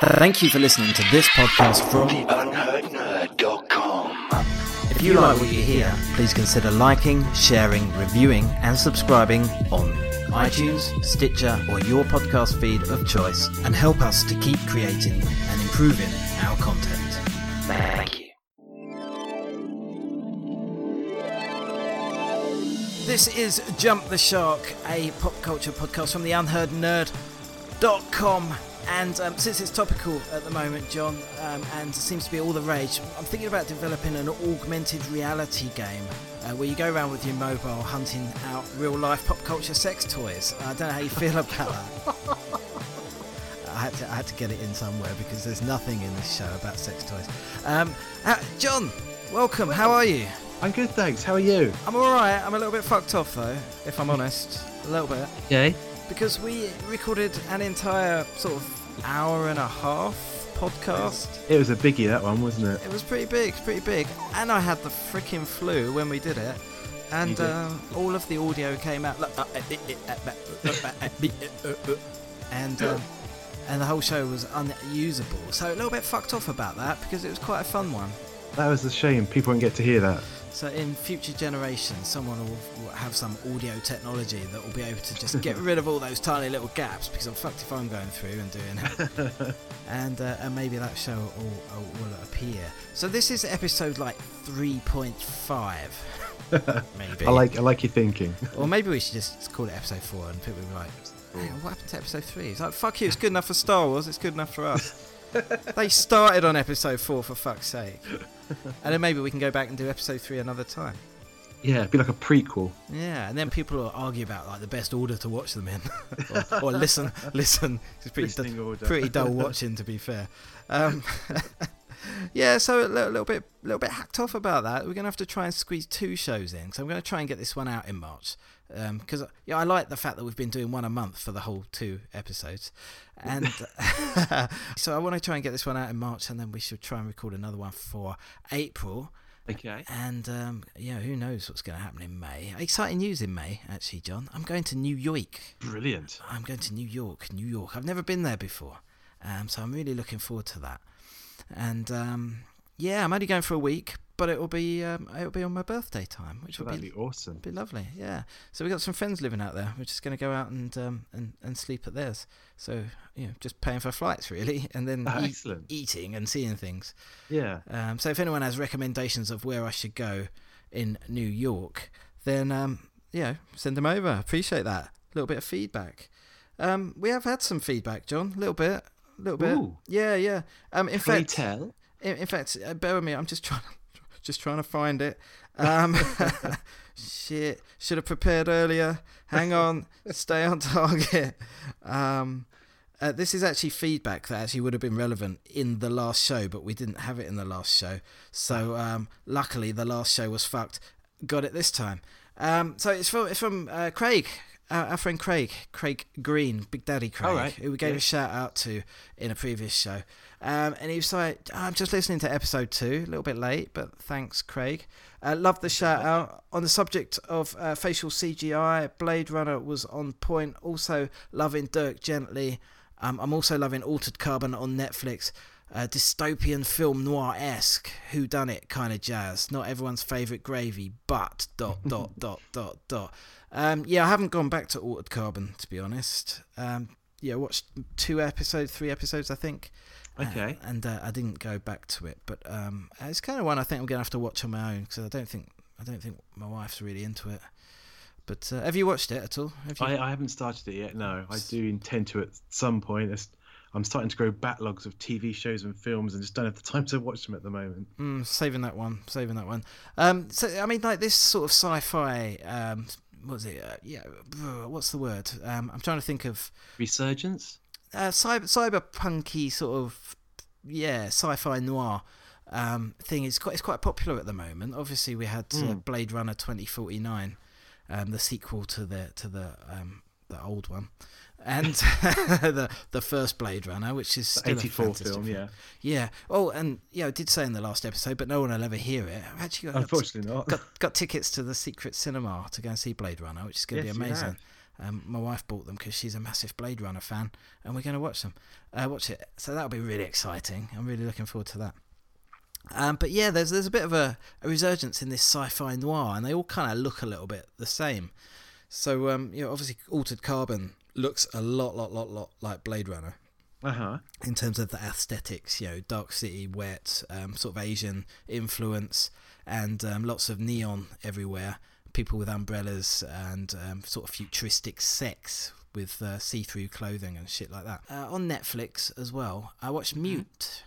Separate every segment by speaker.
Speaker 1: Thank you for listening to this podcast from
Speaker 2: UnheardNerd.com.
Speaker 1: If you like what you hear, please consider liking, sharing, reviewing, and subscribing on iTunes, Stitcher, or your podcast feed of choice, and help us to keep creating and improving our content.
Speaker 2: Thank you.
Speaker 1: This is Jump the Shark, a pop culture podcast from the unheardnerd.com. And um, since it's topical at the moment, John, um, and seems to be all the rage, I'm thinking about developing an augmented reality game uh, where you go around with your mobile hunting out real life pop culture sex toys. I don't know how you feel about that. I had, to, I had to get it in somewhere because there's nothing in this show about sex toys. Um, uh, John, welcome. How are you?
Speaker 3: I'm good, thanks. How are you?
Speaker 1: I'm alright. I'm a little bit fucked off though, if I'm honest. A little bit.
Speaker 3: Yay
Speaker 1: because we recorded an entire sort of hour and a half podcast.
Speaker 3: It was a biggie, that one, wasn't it?
Speaker 1: It was pretty big, pretty big. And I had the freaking flu when we did it. And uh, all of the audio came out. and. Um, and the whole show was unusable. So a little bit fucked off about that because it was quite a fun one.
Speaker 3: That was a shame. People didn't get to hear that.
Speaker 1: So in future generations, someone will, have some audio technology that will be able to just get rid of all those tiny little gaps because I'm fucked if I'm going through and doing it. and, uh, and maybe that show will, will, will appear. So this is episode like 3.5, maybe.
Speaker 3: I like I like your thinking.
Speaker 1: Or maybe we should just call it episode 4 and people will be like, "Hey, what happened to episode 3? It's like, fuck you, it's good enough for Star Wars, it's good enough for us. they started on episode 4 for fuck's sake. And then maybe we can go back and do episode 3 another time.
Speaker 3: Yeah, it'd be like a prequel.
Speaker 1: Yeah, and then people will argue about like the best order to watch them in, or, or listen, listen. It's pretty, du-
Speaker 3: order.
Speaker 1: pretty dull watching, to be fair. Um, yeah, so a little, little bit, little bit hacked off about that. We're gonna have to try and squeeze two shows in. So I'm gonna try and get this one out in March because yeah, I like the fact that we've been doing one a month for the whole two episodes, and so I want to try and get this one out in March, and then we should try and record another one for April.
Speaker 3: Okay.
Speaker 1: And um, yeah, who knows what's going to happen in May? Exciting news in May, actually, John. I'm going to New York.
Speaker 3: Brilliant.
Speaker 1: I'm going to New York, New York. I've never been there before, um, so I'm really looking forward to that. And um, yeah, I'm only going for a week, but it will be um, it will be on my birthday time, which will be
Speaker 3: be awesome.
Speaker 1: be lovely. Yeah. So we got some friends living out there. We're just going to go out and um, and and sleep at theirs. So you know, just paying for flights really, and then
Speaker 3: Ah,
Speaker 1: eat- eating and seeing things.
Speaker 3: Yeah.
Speaker 1: Um, so if anyone has recommendations of where I should go in New York, then um, yeah, send them over. Appreciate that. A little bit of feedback. Um, we have had some feedback, John. A little bit, a little bit.
Speaker 3: Ooh.
Speaker 1: Yeah, yeah. Um, in
Speaker 3: Pray
Speaker 1: fact,
Speaker 3: tell.
Speaker 1: in, in fact, uh, bear with me. I'm just trying, just trying to find it. Um, shit, should have prepared earlier. Hang on, stay on target. Um, uh, this is actually feedback that actually would have been relevant in the last show, but we didn't have it in the last show. So um, luckily, the last show was fucked. Got it this time. Um, so it's from it's from uh, Craig, our, our friend Craig, Craig Green, Big Daddy Craig,
Speaker 3: right,
Speaker 1: who we gave
Speaker 3: yeah.
Speaker 1: a shout out to in a previous show. Um, and he was like, I'm just listening to episode two, a little bit late, but thanks, Craig. Uh, love the shout out. On the subject of uh, facial CGI, Blade Runner was on point. Also, loving Dirk Gently. Um, I'm also loving Altered Carbon on Netflix. Uh, dystopian film noir esque, who done it kind of jazz. Not everyone's favourite gravy, but dot dot dot dot dot. Um, yeah, I haven't gone back to Altered Carbon to be honest. Um, yeah, watched two episodes, three episodes, I think. Uh,
Speaker 3: Okay.
Speaker 1: and uh, I didn't go back to it, but um, it's kind of one I think I'm gonna have to watch on my own because I don't think I don't think my wife's really into it. But uh, have you watched it at all? Have you?
Speaker 3: I, I haven't started it yet. No, I do intend to at some point. It's, I'm starting to grow backlogs of TV shows and films, and just don't have the time to watch them at the moment.
Speaker 1: Mm, saving that one, saving that one. Um, so I mean, like this sort of sci-fi. Um, what's it? Uh, yeah, what's the word? Um, I'm trying to think of
Speaker 3: Resurgence.
Speaker 1: uh, cyber cyberpunky sort of yeah sci-fi noir um, thing. It's quite it's quite popular at the moment. Obviously, we had uh,
Speaker 3: Mm.
Speaker 1: Blade Runner 2049, um, the sequel to the to the um, the old one. And the the first Blade Runner, which is still
Speaker 3: 84
Speaker 1: fantastic
Speaker 3: film, yeah.
Speaker 1: yeah. Oh, and yeah, I did say in the last episode, but no one will ever hear it. I've actually got,
Speaker 3: Unfortunately not.
Speaker 1: got, got tickets to the secret cinema to go and see Blade Runner, which is going to
Speaker 3: Yes,
Speaker 1: be amazing. Um, my wife bought them because she's a massive Blade Runner fan, and we're going to watch them. Uh, watch it. So that'll be really exciting. I'm really looking forward to that. Um, but yeah, there's there's a bit of a, a resurgence in this sci-fi noir, and they all kind of look a little bit the same. So um, you know, obviously, Altered Carbon looks a lot, lot, lot, lot like Blade Runner
Speaker 3: Uh huh.
Speaker 1: in terms of the aesthetics. You know, dark city, wet, um, sort of Asian influence, and um, lots of neon everywhere. People with umbrellas and um, sort of futuristic sex with uh, see-through clothing and shit like that. Uh, on Netflix as well, I watched Mute.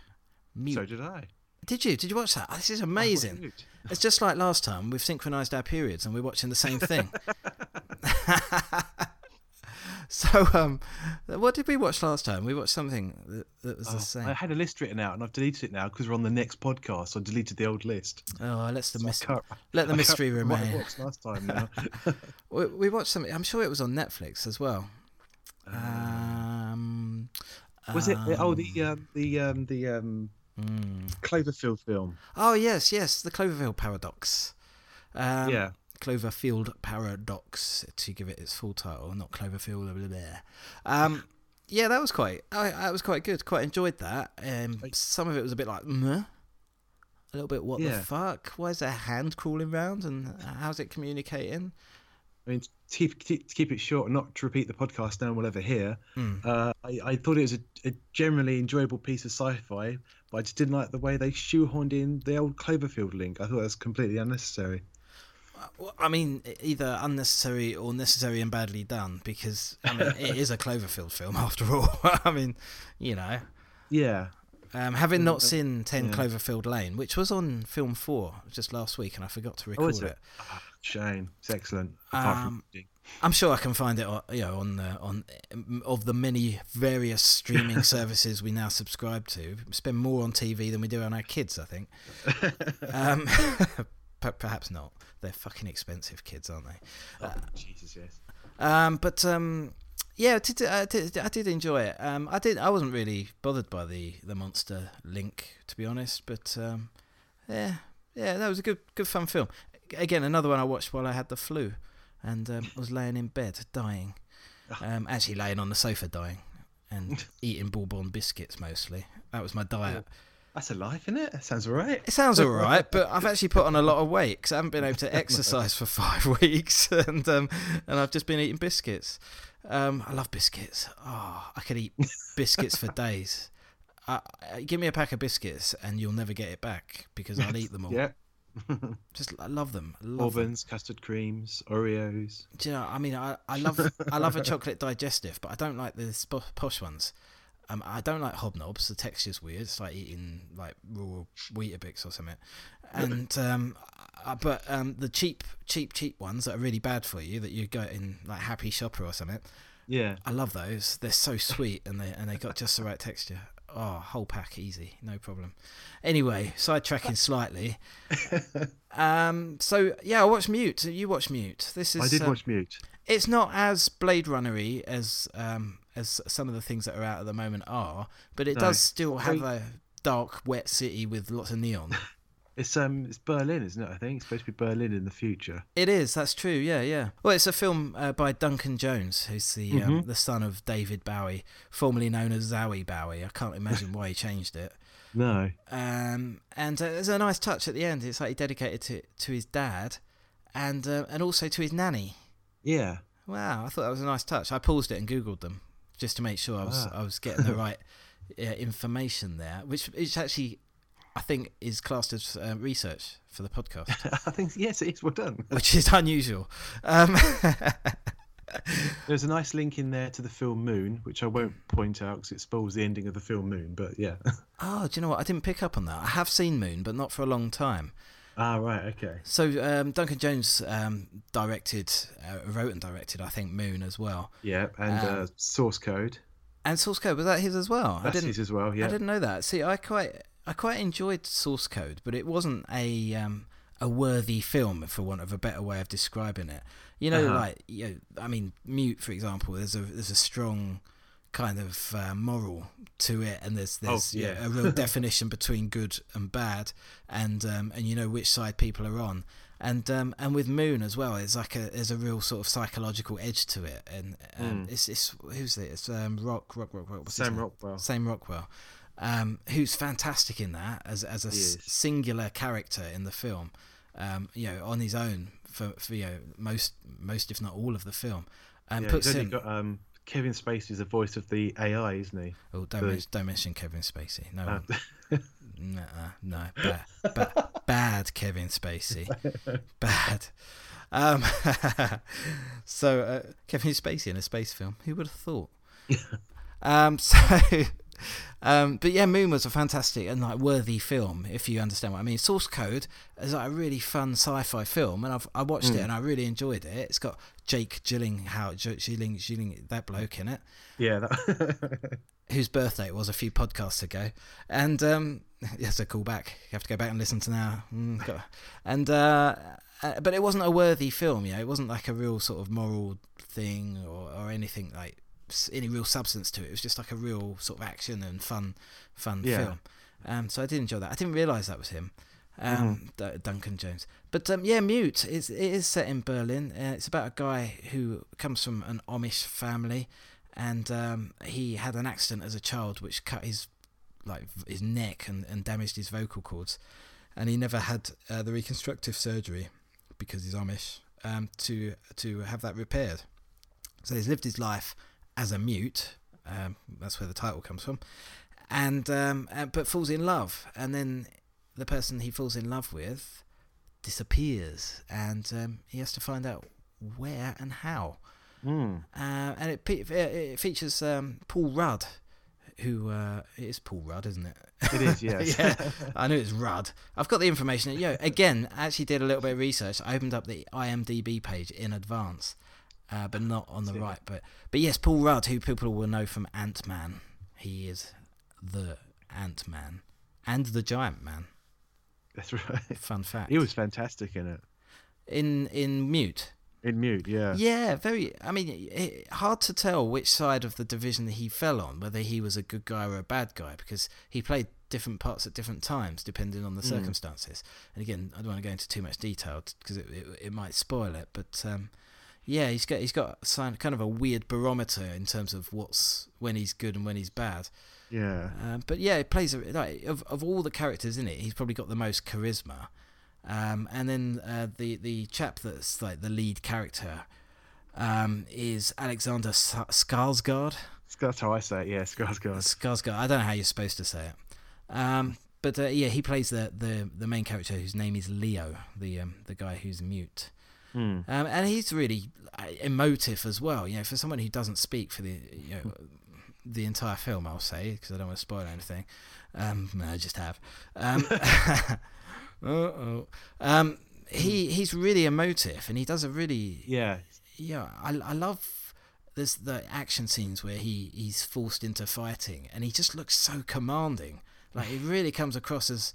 Speaker 1: Mute.
Speaker 3: So did I.
Speaker 1: Did you? Did you watch that? This is amazing. It's just like last time. We've synchronized our periods and we're watching the same thing. so, um, what did we watch last time? We watched something that, that was
Speaker 3: Oh,
Speaker 1: the same.
Speaker 3: I had a list written out and I've deleted it now because we're on the next podcast. So I deleted the old list.
Speaker 1: Oh, let's the
Speaker 3: So I
Speaker 1: let the
Speaker 3: I
Speaker 1: mystery
Speaker 3: remember what I
Speaker 1: remain.
Speaker 3: last time now.
Speaker 1: We, we watched something. I'm sure it was on Netflix as well. Um,
Speaker 3: Was it? Oh,
Speaker 1: um,
Speaker 3: the um, the um, the um,
Speaker 1: mm.
Speaker 3: Cloverfield film.
Speaker 1: Oh yes, yes, the Cloverfield paradox. Um,
Speaker 3: yeah.
Speaker 1: Cloverfield Paradox to give it its full title, not Cloverfield. Blah, blah, blah. Um, yeah, that was quite. I, I was quite good. Quite enjoyed that. Um, some of it was a bit like, Meh? a little bit. What
Speaker 3: Yeah.
Speaker 1: the fuck? Why is there a hand crawling around and how's it communicating?
Speaker 3: I mean, to keep, to keep it short and not to repeat the podcast no one will ever hear,
Speaker 1: Mm.
Speaker 3: uh, I, I thought it was a, a generally enjoyable piece of sci fi, but I just didn't like the way they shoehorned in the old Cloverfield link. I thought that was completely unnecessary.
Speaker 1: Well, I mean, either unnecessary or necessary and badly done because I mean it is a Cloverfield film after all. I mean, you know,
Speaker 3: Yeah.
Speaker 1: um, having not seen Ten
Speaker 3: yeah.
Speaker 1: Cloverfield Lane, which was on film four just last week, and I forgot to
Speaker 3: Oh,
Speaker 1: record
Speaker 3: is
Speaker 1: it.
Speaker 3: it? Ah, shame. It's excellent.
Speaker 1: Um, I'm sure I can find it, on, you know, on the on of the many various streaming services we now subscribe to. We spend more on TV than we do on our kids, I think. Um, per- perhaps not. They're fucking expensive kids, aren't they?
Speaker 3: oh, Jesus, yes.
Speaker 1: Um, but um, yeah, I did, I did, I did enjoy it. Um, I did. I wasn't really bothered by the the monster link, to be honest. But um, yeah, yeah, that was a good, good fun film. Again, another one I watched while I had the flu, and um, was laying in bed dying. Um, actually, laying on the sofa dying, and eating bourbon biscuits mostly. That was my diet.
Speaker 3: That's a life, isn't it? Sounds all right.
Speaker 1: It sounds all right, but I've actually put on a lot of weight because I haven't been able to exercise for five weeks, and um, and I've just been eating biscuits. Um, I love biscuits. Oh, I could eat biscuits for days. Uh, give me a pack of biscuits, and you'll never get it back because I'll eat them all.
Speaker 3: Yeah.
Speaker 1: Just I love them. I love them.
Speaker 3: Custard creams, Oreos.
Speaker 1: Do you know? I mean, I, I love I love a chocolate digestive, but I don't like the posh ones. Um, I don't like hobnobs. The texture's weird. It's like eating like raw Weetabix or something. And um, uh, but um, the cheap, cheap, cheap ones that are really bad for you that you get in like Happy Shopper or something.
Speaker 3: Yeah.
Speaker 1: I love those. They're so sweet and they and they got just the right texture. Oh, whole pack easy, no problem. Anyway, sidetracking slightly. Um, so yeah, I watched Mute. You watched Mute. This is
Speaker 3: I did
Speaker 1: um,
Speaker 3: watch Mute.
Speaker 1: it's not as Blade Runnery as um, as some of the things that are out at the moment are, but it
Speaker 3: No.
Speaker 1: does still have a dark, wet city with lots of neon.
Speaker 3: It's um, it's Berlin, isn't it? I think it's supposed to be Berlin in the future.
Speaker 1: it is. That's true. Yeah, yeah. Well, it's a film uh, by Duncan Jones, who's the um,
Speaker 3: Mhm.
Speaker 1: the son of David Bowie, formerly known as Zowie Bowie. I can't imagine why he changed it.
Speaker 3: No.
Speaker 1: Um, and uh, there's a nice touch at the end. It's like he dedicated to to his dad, and uh, and also to his nanny.
Speaker 3: Yeah.
Speaker 1: Wow, I thought that was a nice touch. I paused it and googled them just to make sure I was
Speaker 3: Ah.
Speaker 1: I was getting the right uh, information there, which which actually I think is classed as uh, research for the podcast,
Speaker 3: I think yes, it is. Well done.
Speaker 1: which is unusual. Um,
Speaker 3: There's a nice link in there to the film Moon, which I won't point out because it spoils the ending of the film Moon. But yeah.
Speaker 1: oh, do you know what? I didn't pick up on that. I have seen Moon, but not for a long time.
Speaker 3: Ah, right. Okay.
Speaker 1: So um, Duncan Jones um, directed, uh, wrote and directed, I think, Moon as well.
Speaker 3: Yeah, and
Speaker 1: Um,
Speaker 3: uh, source code.
Speaker 1: And Source Code was that his as well? I
Speaker 3: That's
Speaker 1: didn't.
Speaker 3: his as well. Yeah.
Speaker 1: I didn't know that. See, I quite I quite enjoyed Source Code, but it wasn't a um, a worthy film, for want of a better way of describing it. You know,
Speaker 3: Uh-huh.
Speaker 1: like you know, I mean, Mute, for example. There's a there's a strong kind of uh, moral to it, and there's there's
Speaker 3: Oh,
Speaker 1: yeah, a real definition between good and bad, and um, and you know which side people are on. and um, and with Moon as well, it's like a there's a real sort of psychological edge to it, and um,
Speaker 3: Mm.
Speaker 1: it's it's who's it? It's um, Rock Rock Rock Rock. what's his
Speaker 3: Sam? Rockwell.
Speaker 1: Sam Rockwell, um, who's fantastic in that as as a s- singular character in the film, um, you know, on his own for, for you know most most if not all of the film, and
Speaker 3: yeah,
Speaker 1: puts him.
Speaker 3: got um, Kevin Spacey's the voice of the AI, isn't he?
Speaker 1: oh, don't
Speaker 3: the-
Speaker 1: men- don't mention Kevin Spacey. No,
Speaker 3: Uh,
Speaker 1: no, no, bad, bad, bad Kevin Spacey, bad. Um, so uh, Kevin Spacey in a space film. Who would have thought? um, so, um, but yeah, Moon was a fantastic and like worthy film if you understand what I mean. Source Code is like a really fun sci-fi film, and I've I watched it
Speaker 3: Mm.
Speaker 1: and I really enjoyed it. It's got Jake Gyllenhaal, J- Gylling, Gylling, that bloke in it
Speaker 3: yeah, that...
Speaker 1: whose birthday it was a few podcasts ago, and um, yes, a call back. You have to go back and listen to now. Mm, and uh, uh, but it wasn't a worthy film. You know, it wasn't like a real sort of moral thing or, or anything like any real substance to it. It was just like a real sort of action and fun, fun
Speaker 3: Yeah.
Speaker 1: film. Um, so I did enjoy that. I didn't realise that was him. Um, D- Duncan Jones, but um, yeah, Mute is it is set in Berlin. Uh, it's about a guy who comes from an Amish family, and um, he had an accident as a child which cut his like his neck and, and damaged his vocal cords, and he never had uh, the reconstructive surgery because he's Amish um, to to have that repaired. So he's lived his life as a mute. Um, that's where the title comes from, and um, uh, but falls in love, and then the person he falls in love with disappears, and um, he has to find out where and how.
Speaker 3: Mm.
Speaker 1: Uh, and it, it features um, Paul Rudd, who uh, it is Paul Rudd, isn't it?
Speaker 3: It is, yes.
Speaker 1: yeah, I knew it's Rudd. I've got the information. You know, again, I actually did a little bit of research. I opened up the IMDb page in advance, uh, but not on the right. But but yes, Paul Rudd, who people will know from Ant Man, he is the Ant Man and the Giant Man.
Speaker 3: That's right.
Speaker 1: Fun fact.
Speaker 3: He was fantastic in it.
Speaker 1: in in Mute.
Speaker 3: In mute, yeah.
Speaker 1: Yeah, very. I mean, it, hard to tell which side of the division he fell on, whether he was a good guy or a bad guy, because he played different parts at different times depending on the
Speaker 3: Mm.
Speaker 1: circumstances. And again, I don't want to go into too much detail because it, it it might spoil it. But um, yeah, he's got he's got kind of a weird barometer in terms of what's when he's good and when he's bad.
Speaker 3: Yeah.
Speaker 1: Um, but yeah, it plays a, like of of all the characters in it, he's probably got the most charisma. Um, and then uh, the the chap that's like the lead character um, is Alexander S- Skarsgård.
Speaker 3: That's how I say it, yeah, Skarsgård.
Speaker 1: Skarsgård. I don't know how you're supposed to say it. Um, but uh, yeah, he plays the, the the main character whose name is Leo, the um, the guy who's mute.
Speaker 3: Mm.
Speaker 1: Um, and he's really uh, emotive as well. You know, for someone who doesn't speak for the you know the entire film, I'll say because I don't want to spoil anything. Um, no, I just have. Um, uh-oh. Um, he he's really emotive, and he does a really
Speaker 3: Yeah.
Speaker 1: yeah. I I love there's the action scenes where he he's forced into fighting, and he just looks so commanding. Like he really comes across as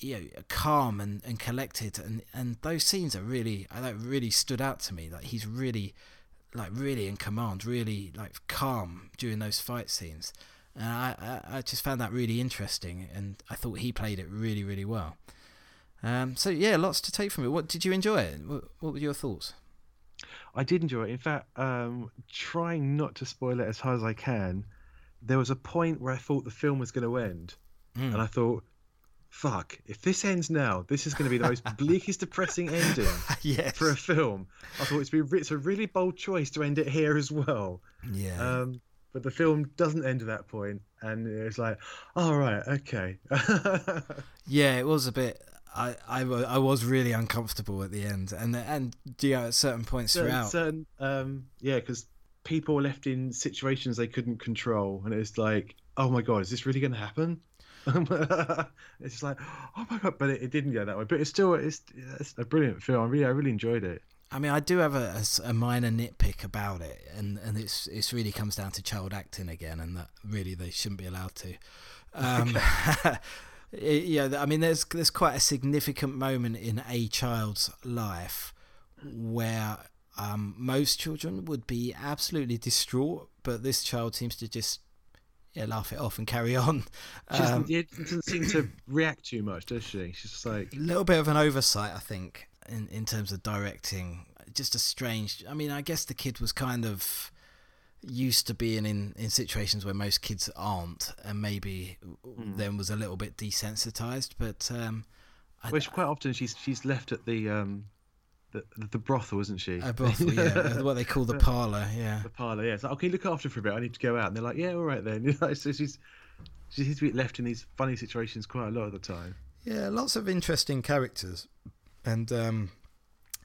Speaker 1: you know calm and, and collected and and those scenes are really that really stood out to me like he's really like really in command really like calm during those fight scenes. And I, I, I just found that really interesting and I thought he played it really really well. Um so yeah lots to take from it. What did you enjoy it? What, what were your thoughts?
Speaker 3: I did enjoy it. In fact, um, trying not to spoil it as hard as I can, there was a point where I thought the film was going to end,
Speaker 1: Mm.
Speaker 3: and I thought, "Fuck! If this ends now, this is going to be the most bleakest, depressing ending
Speaker 1: yes
Speaker 3: for a film." I thought it's, be, it's a really bold choice to end it here as well.
Speaker 1: yeah
Speaker 3: Um, but the film doesn't end at that point, and it's like, "All right, okay."
Speaker 1: Yeah, it was a bit. I, I, I was really uncomfortable at the end, and and you know, at certain points
Speaker 3: certain,
Speaker 1: throughout.
Speaker 3: certain um, yeah, because people were left in situations they couldn't control, and it was like, oh my god, is this really going to happen? it's just like, oh my god, but it, it didn't go that way. But it's still, it's, it's a brilliant film. I really, I really enjoyed it.
Speaker 1: I mean, I do have a minor nitpick about it, and, and it's it's really comes down to child acting again, and that really they shouldn't be allowed to. Um, it- yeah, I mean, there's there's quite a significant moment in a child's life where um, most children would be absolutely distraught, but this child seems to just yeah laugh it off and carry on.
Speaker 3: She doesn't,
Speaker 1: Um,
Speaker 3: yeah, doesn't seem to react too much, does she? She's just like,
Speaker 1: a little bit of an oversight, I think. in in terms of directing. Just a strange. I mean, I guess the kid was kind of used to being in, in situations where most kids aren't, and maybe
Speaker 3: Mm.
Speaker 1: then was a little bit desensitized. But um, I,
Speaker 3: Which quite often she's she's left at the um the the brothel, isn't she?
Speaker 1: a brothel, yeah, what they call the parlor, yeah.
Speaker 3: the parlour. Yeah, it's like, okay, look after her for a bit. I need to go out, and they're like, yeah, all right then. You know, so she's she seems to be left in these funny situations quite a lot of the time.
Speaker 1: Yeah, lots of interesting characters, and um,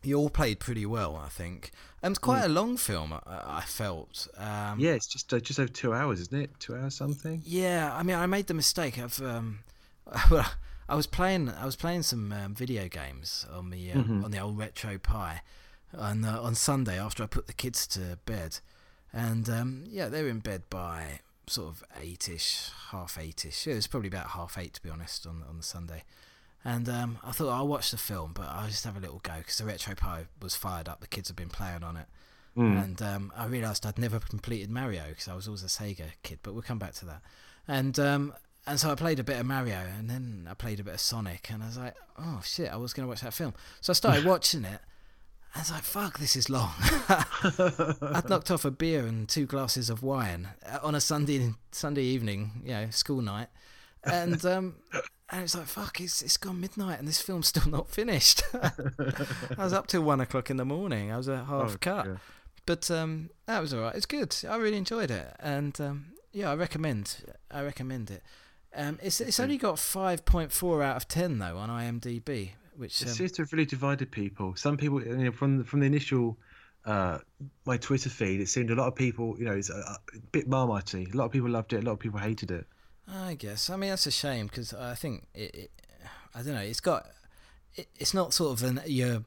Speaker 1: you all played pretty well, I think. And it's quite a long film, I, I felt. Um,
Speaker 3: Yeah, it's just uh, just over two hours, isn't it? Two hours something.
Speaker 1: Yeah, I mean, I made the mistake of. Um, well, I was playing. I was playing some um, video games on the uh,
Speaker 3: Mhm.
Speaker 1: on the old RetroPie, on uh, on Sunday after I put the kids to bed, and um, yeah, they were in bed by sort of eight-ish, half eight-ish. Yeah, it was probably about half eight to be honest on on the Sunday, and um, I thought I'll watch the film, but I'll just have a little go because the RetroPie was fired up. The kids had been playing on it.
Speaker 3: Mm.
Speaker 1: And um, I realised I'd never completed Mario because I was always a Sega kid, but we'll come back to that. And um, and so I played a bit of Mario, and then I played a bit of Sonic, and I was like, oh shit, I was going to watch that film. So I started watching it. And I was like, fuck, this is long. I'd knocked off a beer and two glasses of wine uh, on a Sunday Sunday evening, you know, school night, and um, and it's like, fuck, it's it's gone midnight and this film's still not finished. I was up till one o'clock in the morning. I was at half
Speaker 3: Oh,
Speaker 1: cut.
Speaker 3: yeah.
Speaker 1: But um, that was alright. It's good. I really enjoyed it, and um, yeah, I recommend. I recommend it. Um, it's it's only got five point four out of ten though on IMDb, which
Speaker 3: It
Speaker 1: um,
Speaker 3: seems to have really divided people. Some people, you know, from from the initial uh, my Twitter feed, it seemed a lot of people, you know, it's a, a bit marmitey. A lot of people loved it. A lot of people hated it.
Speaker 1: I guess. I mean, that's a shame because I think it, it. I don't know. It's got. It, it's not sort of an your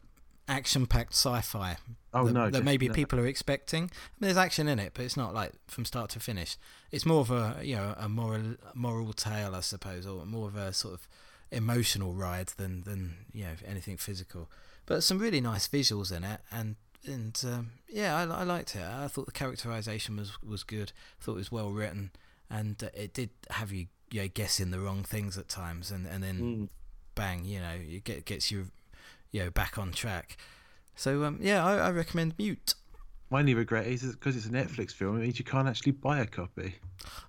Speaker 1: action-packed sci-fi
Speaker 3: Oh
Speaker 1: that,
Speaker 3: no,
Speaker 1: that maybe
Speaker 3: definitely
Speaker 1: people are expecting. I mean, there's action in it, but it's not like from start to finish. It's more of a you know a moral moral tale, I suppose, or more of a sort of emotional ride than than you know anything physical. But some really nice visuals in it, and and um, yeah, I, I liked it. I thought the characterization was was good. I thought it was well written, and uh, it did have you you know guessing the wrong things at times, and and then
Speaker 3: Mm.
Speaker 1: bang, you know, it get, gets you, you know, back on track. So um, yeah, I, I recommend Mute.
Speaker 3: My only regret is because it's a Netflix film. It means you can't actually buy a copy.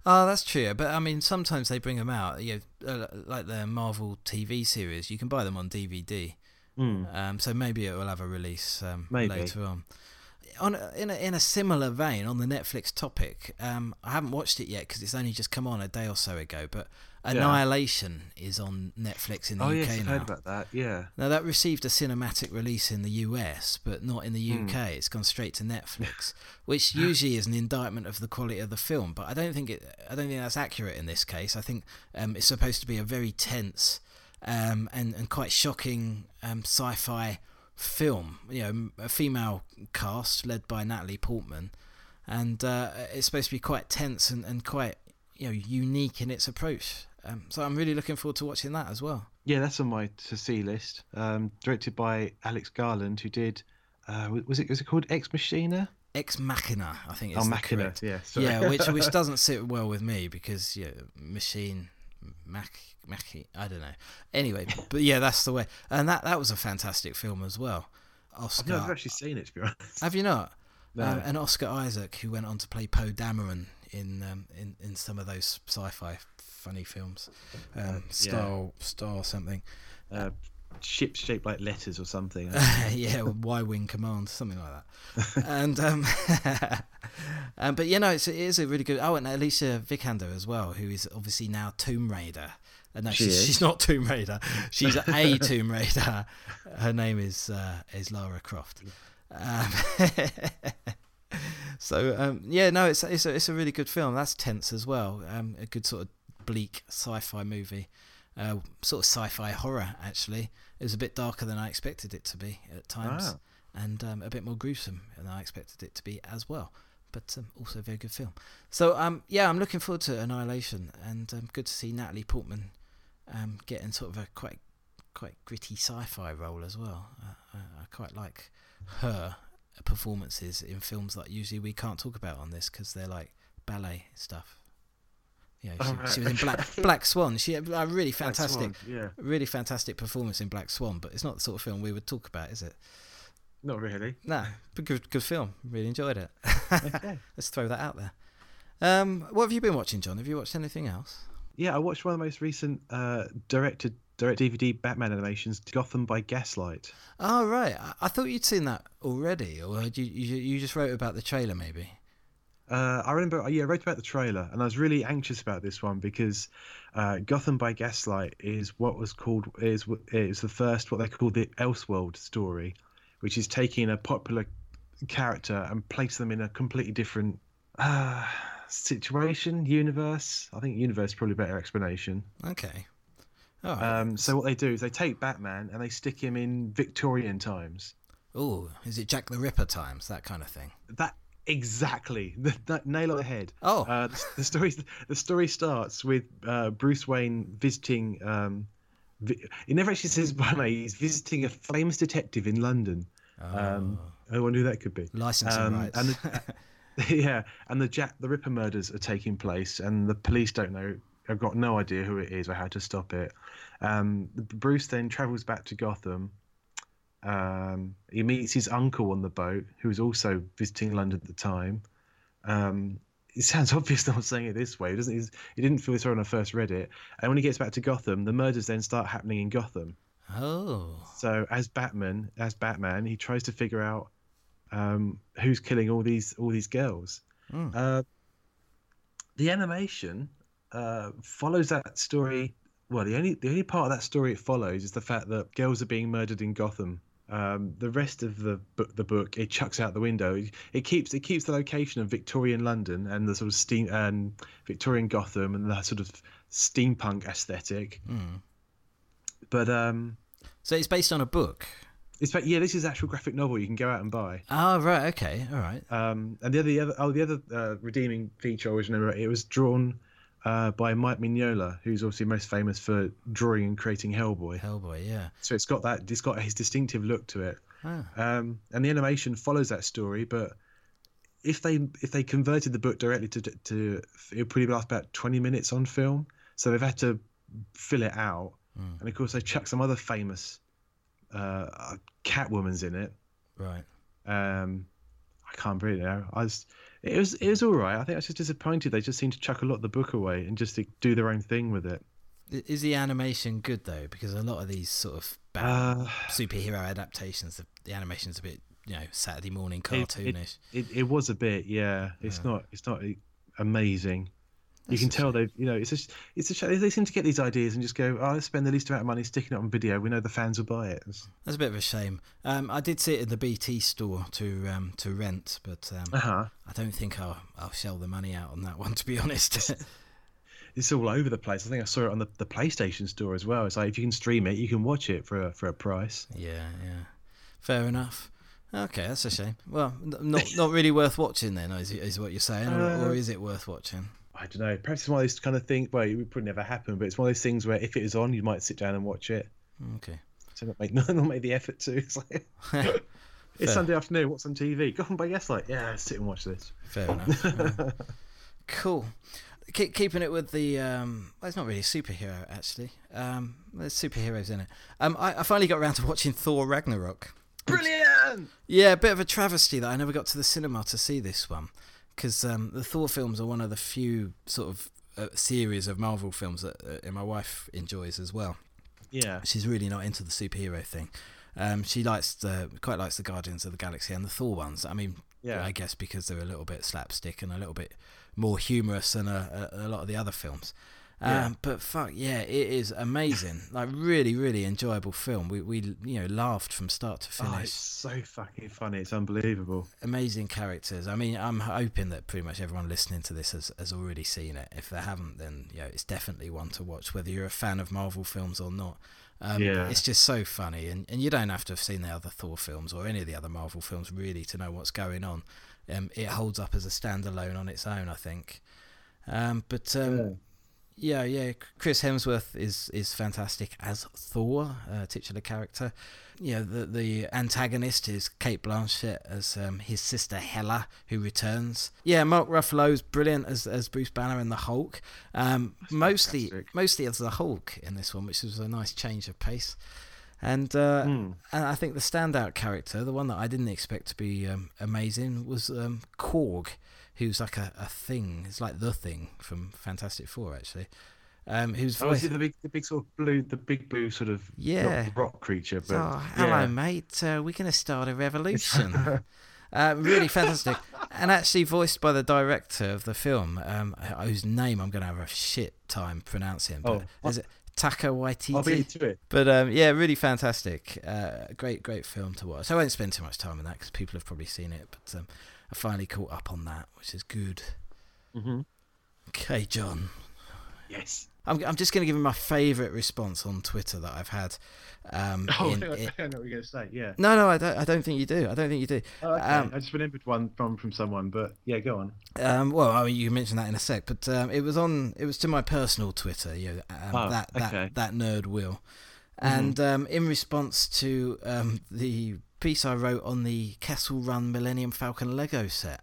Speaker 1: Oh, that's true. But I mean, sometimes they bring them out. You know, uh, like the Marvel TV series, you can buy them on DVD.
Speaker 3: Mm.
Speaker 1: Um, so maybe it will have a release um, later on. On a, in a, in a similar vein, on the Netflix topic, um, I haven't watched it yet because it's only just come on a day or so ago. But Annihilation is on Netflix in the
Speaker 3: Oh
Speaker 1: UK
Speaker 3: yes, I've
Speaker 1: now.
Speaker 3: heard about that. Yeah.
Speaker 1: Now that received a cinematic release in the US, but not in the. UK. It's gone straight to Netflix, which usually is an indictment of the quality of the film. But I don't think it. I don't think that's accurate in this case. I think um, it's supposed to be a very tense um, and and quite shocking um, sci-fi film. You know, a female cast led by Natalie Portman, and uh, it's supposed to be quite tense and, and quite you know unique in its approach. Um, so I'm really looking forward to watching that as well.
Speaker 3: Yeah, that's on my to see list. Um, directed by Alex Garland, who did. Uh, was it was it called Ex Machina?
Speaker 1: Ex Machina, I think is
Speaker 3: Oh, Machina.
Speaker 1: correct.
Speaker 3: Yeah. Sorry.
Speaker 1: Yeah, which which doesn't sit well with me because yeah, machine, Mach, Machi, I don't know. Anyway, but yeah, that's the way, and that that was a fantastic film as well. Oscar.
Speaker 3: I've never actually seen it to be honest.
Speaker 1: have you not?
Speaker 3: No.
Speaker 1: Um, and Oscar Isaac, who went on to play Poe Dameron in um, in in some of those sci-fi funny films, um,
Speaker 3: Uh, yeah.
Speaker 1: Star Star something.
Speaker 3: uh, ships shaped like letters or something.
Speaker 1: yeah, Y Wing Command, something like that. and um, um, but you know, it's, it is a really good. Oh, and Alicia Vikander as well, who is obviously now Tomb Raider. Uh, no,
Speaker 3: She
Speaker 1: she's, she's not Tomb Raider. She's a Tomb Raider. Her name is uh, is Lara Croft. Um, so um, yeah, no, it's it's a, it's a really good film. That's tense as well. Um, a good sort of bleak sci-fi movie, uh, sort of sci-fi horror. Actually, it was a bit darker than I expected it to be at times,
Speaker 3: Ah.
Speaker 1: and um, a bit more gruesome than I expected it to be as well. But um, also a very good film. So um, yeah, I'm looking forward to Annihilation, and um, good to see Natalie Portman um, getting sort of a quite quite gritty sci-fi role as well. Uh, I, I quite like her performances in films that usually we can't talk about on this because they're like ballet stuff. Yeah, she,
Speaker 3: right.
Speaker 1: she was in Black Black Swan. She had a really fantastic,
Speaker 3: Swan, Yeah,
Speaker 1: really fantastic performance in Black Swan. But it's not the sort of film we would talk about, is it?
Speaker 3: not really.
Speaker 1: No, but good, good film. Really enjoyed it.
Speaker 3: Okay.
Speaker 1: Let's throw that out there. Um, what have you been watching, John? Have you watched anything else?
Speaker 3: Yeah, I watched one of the most recent uh, directed direct DVD Batman animations, Gotham by Gaslight.
Speaker 1: Oh right, I, I thought you'd seen that already, or you, you you just wrote about the trailer maybe?
Speaker 3: Uh, I remember, yeah, I wrote about the trailer, and I was really anxious about this one because uh, Gotham by Gaslight is what was called is is the first what they call the Elseworld story, which is taking a popular character and place them in a completely different uh, situation, universe. I think universe is probably a better explanation.
Speaker 1: Okay. Right.
Speaker 3: Um, so what they do is they take Batman and they stick him in Victorian times.
Speaker 1: oh, is it Jack the Ripper times? That kind of thing.
Speaker 3: That exactly, that nail on the head.
Speaker 1: Oh,
Speaker 3: Uh, the, the story the story starts with uh, Bruce Wayne visiting. Um, vi- it never actually says by name. He's visiting a famous detective in London. Um,
Speaker 1: oh.
Speaker 3: I wonder who that could be.
Speaker 1: licensing
Speaker 3: um,
Speaker 1: rights.
Speaker 3: and yeah, and the Jack the Ripper murders are taking place, and the police don't know. Have got no idea who it is or how to stop it. Um, Bruce then travels back to Gotham. Um, he meets his uncle on the boat, who is also visiting London at the time. Um, it sounds obvious that I'm saying it this way, doesn't it? He didn't feel this way when I first read it. And when he gets back to Gotham, the murders then start happening in Gotham.
Speaker 1: oh,
Speaker 3: So as Batman, as Batman, he tries to figure out um, who's killing all these all these girls.
Speaker 1: Mm.
Speaker 3: Uh, the animation uh, follows that story. Well, the only the only part of that story it follows is the fact that girls are being murdered in Gotham. Um, the rest of the book, the book, it chucks out the window. It, keeps it keeps the location of Victorian London and the sort of steam um, Victorian Gotham and that sort of steampunk aesthetic.
Speaker 1: Mm.
Speaker 3: But um,
Speaker 1: So it's based on a book.
Speaker 3: it's fact, yeah, this is actual graphic novel you can go out and buy.
Speaker 1: Oh right, okay, all right.
Speaker 3: Um, and the other, the other, oh, the other uh, redeeming feature I always remember, it was drawn uh, by Mike Mignola, who's obviously most famous for drawing and creating Hellboy.
Speaker 1: Hellboy, yeah.
Speaker 3: So it's got that, it's got his distinctive look to it.
Speaker 1: Ah.
Speaker 3: Um, and the animation follows that story, but if they if they converted the book directly to to it would probably last about twenty minutes on film. So they've had to fill it out,
Speaker 1: Mm.
Speaker 3: and of course they chuck some other famous uh, Catwoman's in it.
Speaker 1: Right.
Speaker 3: Um, I can't really know. I was, it was, it was all right. I think I was just disappointed. They just seemed to chuck a lot of the book away and just to do their own thing with it.
Speaker 1: Is the animation good though? Because a lot of these sort of bad
Speaker 3: Uh,
Speaker 1: superhero adaptations, the, the animation's a bit, you know, Saturday morning
Speaker 3: It- it-
Speaker 1: cartoonish.
Speaker 3: it, it was a bit, yeah. It's
Speaker 1: Yeah.
Speaker 3: not, it's not amazing. You can tell they've, you know, it's just, it's a sh- they seem to get these ideas and just go, oh, let's spend the least amount of money sticking it on video. We know the fans will buy it.
Speaker 1: That's a bit of a shame. Um, I did see it in the BT store to um, to rent, but um,
Speaker 3: Uh huh.
Speaker 1: I don't think I'll I'll shell the money out on that one. To be honest.
Speaker 3: It's all over the place. I think I saw it on the, the PlayStation store as well. It's like if you can stream it, you can watch it for a, for a price.
Speaker 1: yeah, yeah. Fair enough. Okay, that's a shame. Well, n- not not really worth watching then, is, is what you're saying, or, or
Speaker 3: Uh,
Speaker 1: is it worth watching?
Speaker 3: I don't know. Perhaps it's one of those kind of things. Well, it would probably never happen, but it's one of those things where if it is on, you might sit down and watch it.
Speaker 1: Okay.
Speaker 3: So not make not make the effort to. It's like it's Sunday afternoon. What's on TV? Gotham by Gaslight. Yeah, sit and watch this.
Speaker 1: Fair enough. yeah. Cool. Keep, keeping it with the um, well, it's not really a superhero actually. Um, there's superheroes in it. Um, I, I finally got around to watching Thor Ragnarok.
Speaker 3: Brilliant.
Speaker 1: Yeah, a bit of a travesty that I never got to the cinema to see this one because um, the Thor films are one of the few sort of uh, series of Marvel films that uh, my wife enjoys as well.
Speaker 3: Yeah.
Speaker 1: She's really not into the superhero thing. Um, she likes the quite likes the Guardians of the Galaxy and the Thor ones. I mean,
Speaker 3: Yeah.
Speaker 1: I guess because they're a little bit slapstick and a little bit more humorous than a, a, a lot of the other films. Um,
Speaker 3: Yeah.
Speaker 1: But fuck yeah, it is amazing. like really, really enjoyable film. We we you know laughed from start to finish.
Speaker 3: Oh,
Speaker 1: finish.
Speaker 3: it's so fucking funny. It's unbelievable.
Speaker 1: Amazing characters. I mean, I'm hoping that pretty much everyone listening to this has, has already seen it. If they haven't, then you know, it's definitely one to watch, whether you're a fan of Marvel films or not. Um,
Speaker 3: Yeah.
Speaker 1: It's just so funny, and, and you don't have to have seen the other Thor films or any of the other Marvel films really to know what's going on. Um, it holds up as a standalone on its own, I think. Um, but um, Yeah, yeah. Yeah. Chris Hemsworth is is fantastic as Thor, uh, titular character. Yeah, the the antagonist is Cate Blanchett as um, his sister Hela, who returns. Yeah, Mark Ruffalo's brilliant as as Bruce Banner and the Hulk. Um, mostly
Speaker 3: fantastic.
Speaker 1: mostly as the Hulk in this one, which was a nice change of pace. And uh,
Speaker 3: Hmm.
Speaker 1: and I think the standout character, the one that I didn't expect to be um, amazing, was um, Korg, who's like a, a thing. It's like the thing from Fantastic Four, actually. Um, who's
Speaker 3: Oh, it the big, the big sort of blue, the big blue sort of
Speaker 1: Yeah.
Speaker 3: rock creature? But
Speaker 1: oh, hello,
Speaker 3: yeah.
Speaker 1: mate. Uh, we're going to start a revolution. uh, really fantastic. And actually voiced by the director of the film, um, whose name I'm going to have a shit time pronouncing. But
Speaker 3: Oh,
Speaker 1: is it Taika Waititi?
Speaker 3: I'll be into it.
Speaker 1: But um, yeah, really fantastic. Uh, great, great film to watch. I won't spend too much time on that because people have probably seen it. But um, I finally caught up on that, which is good.
Speaker 3: hmm
Speaker 1: Okay, John.
Speaker 3: Yes.
Speaker 1: I'm, I'm just going to give him my favourite response on Twitter that I've had. Um,
Speaker 3: Oh,
Speaker 1: in-
Speaker 3: I
Speaker 1: in-
Speaker 3: don't know what you're going to say. Yeah.
Speaker 1: no, no, I don't. I don't think you do. I don't think you do.
Speaker 3: Oh, okay.
Speaker 1: Um,
Speaker 3: I just remembered one from from someone, but yeah, go on.
Speaker 1: Um, well, I mean, you mentioned that in a sec, but um, it was on. It was to my personal Twitter. You know, um,
Speaker 3: Oh,
Speaker 1: that that
Speaker 3: okay.
Speaker 1: that nerd will,
Speaker 3: Mm-hmm.
Speaker 1: and um, in response to um, the piece I wrote on the Kessel Run Millennium Falcon Lego set.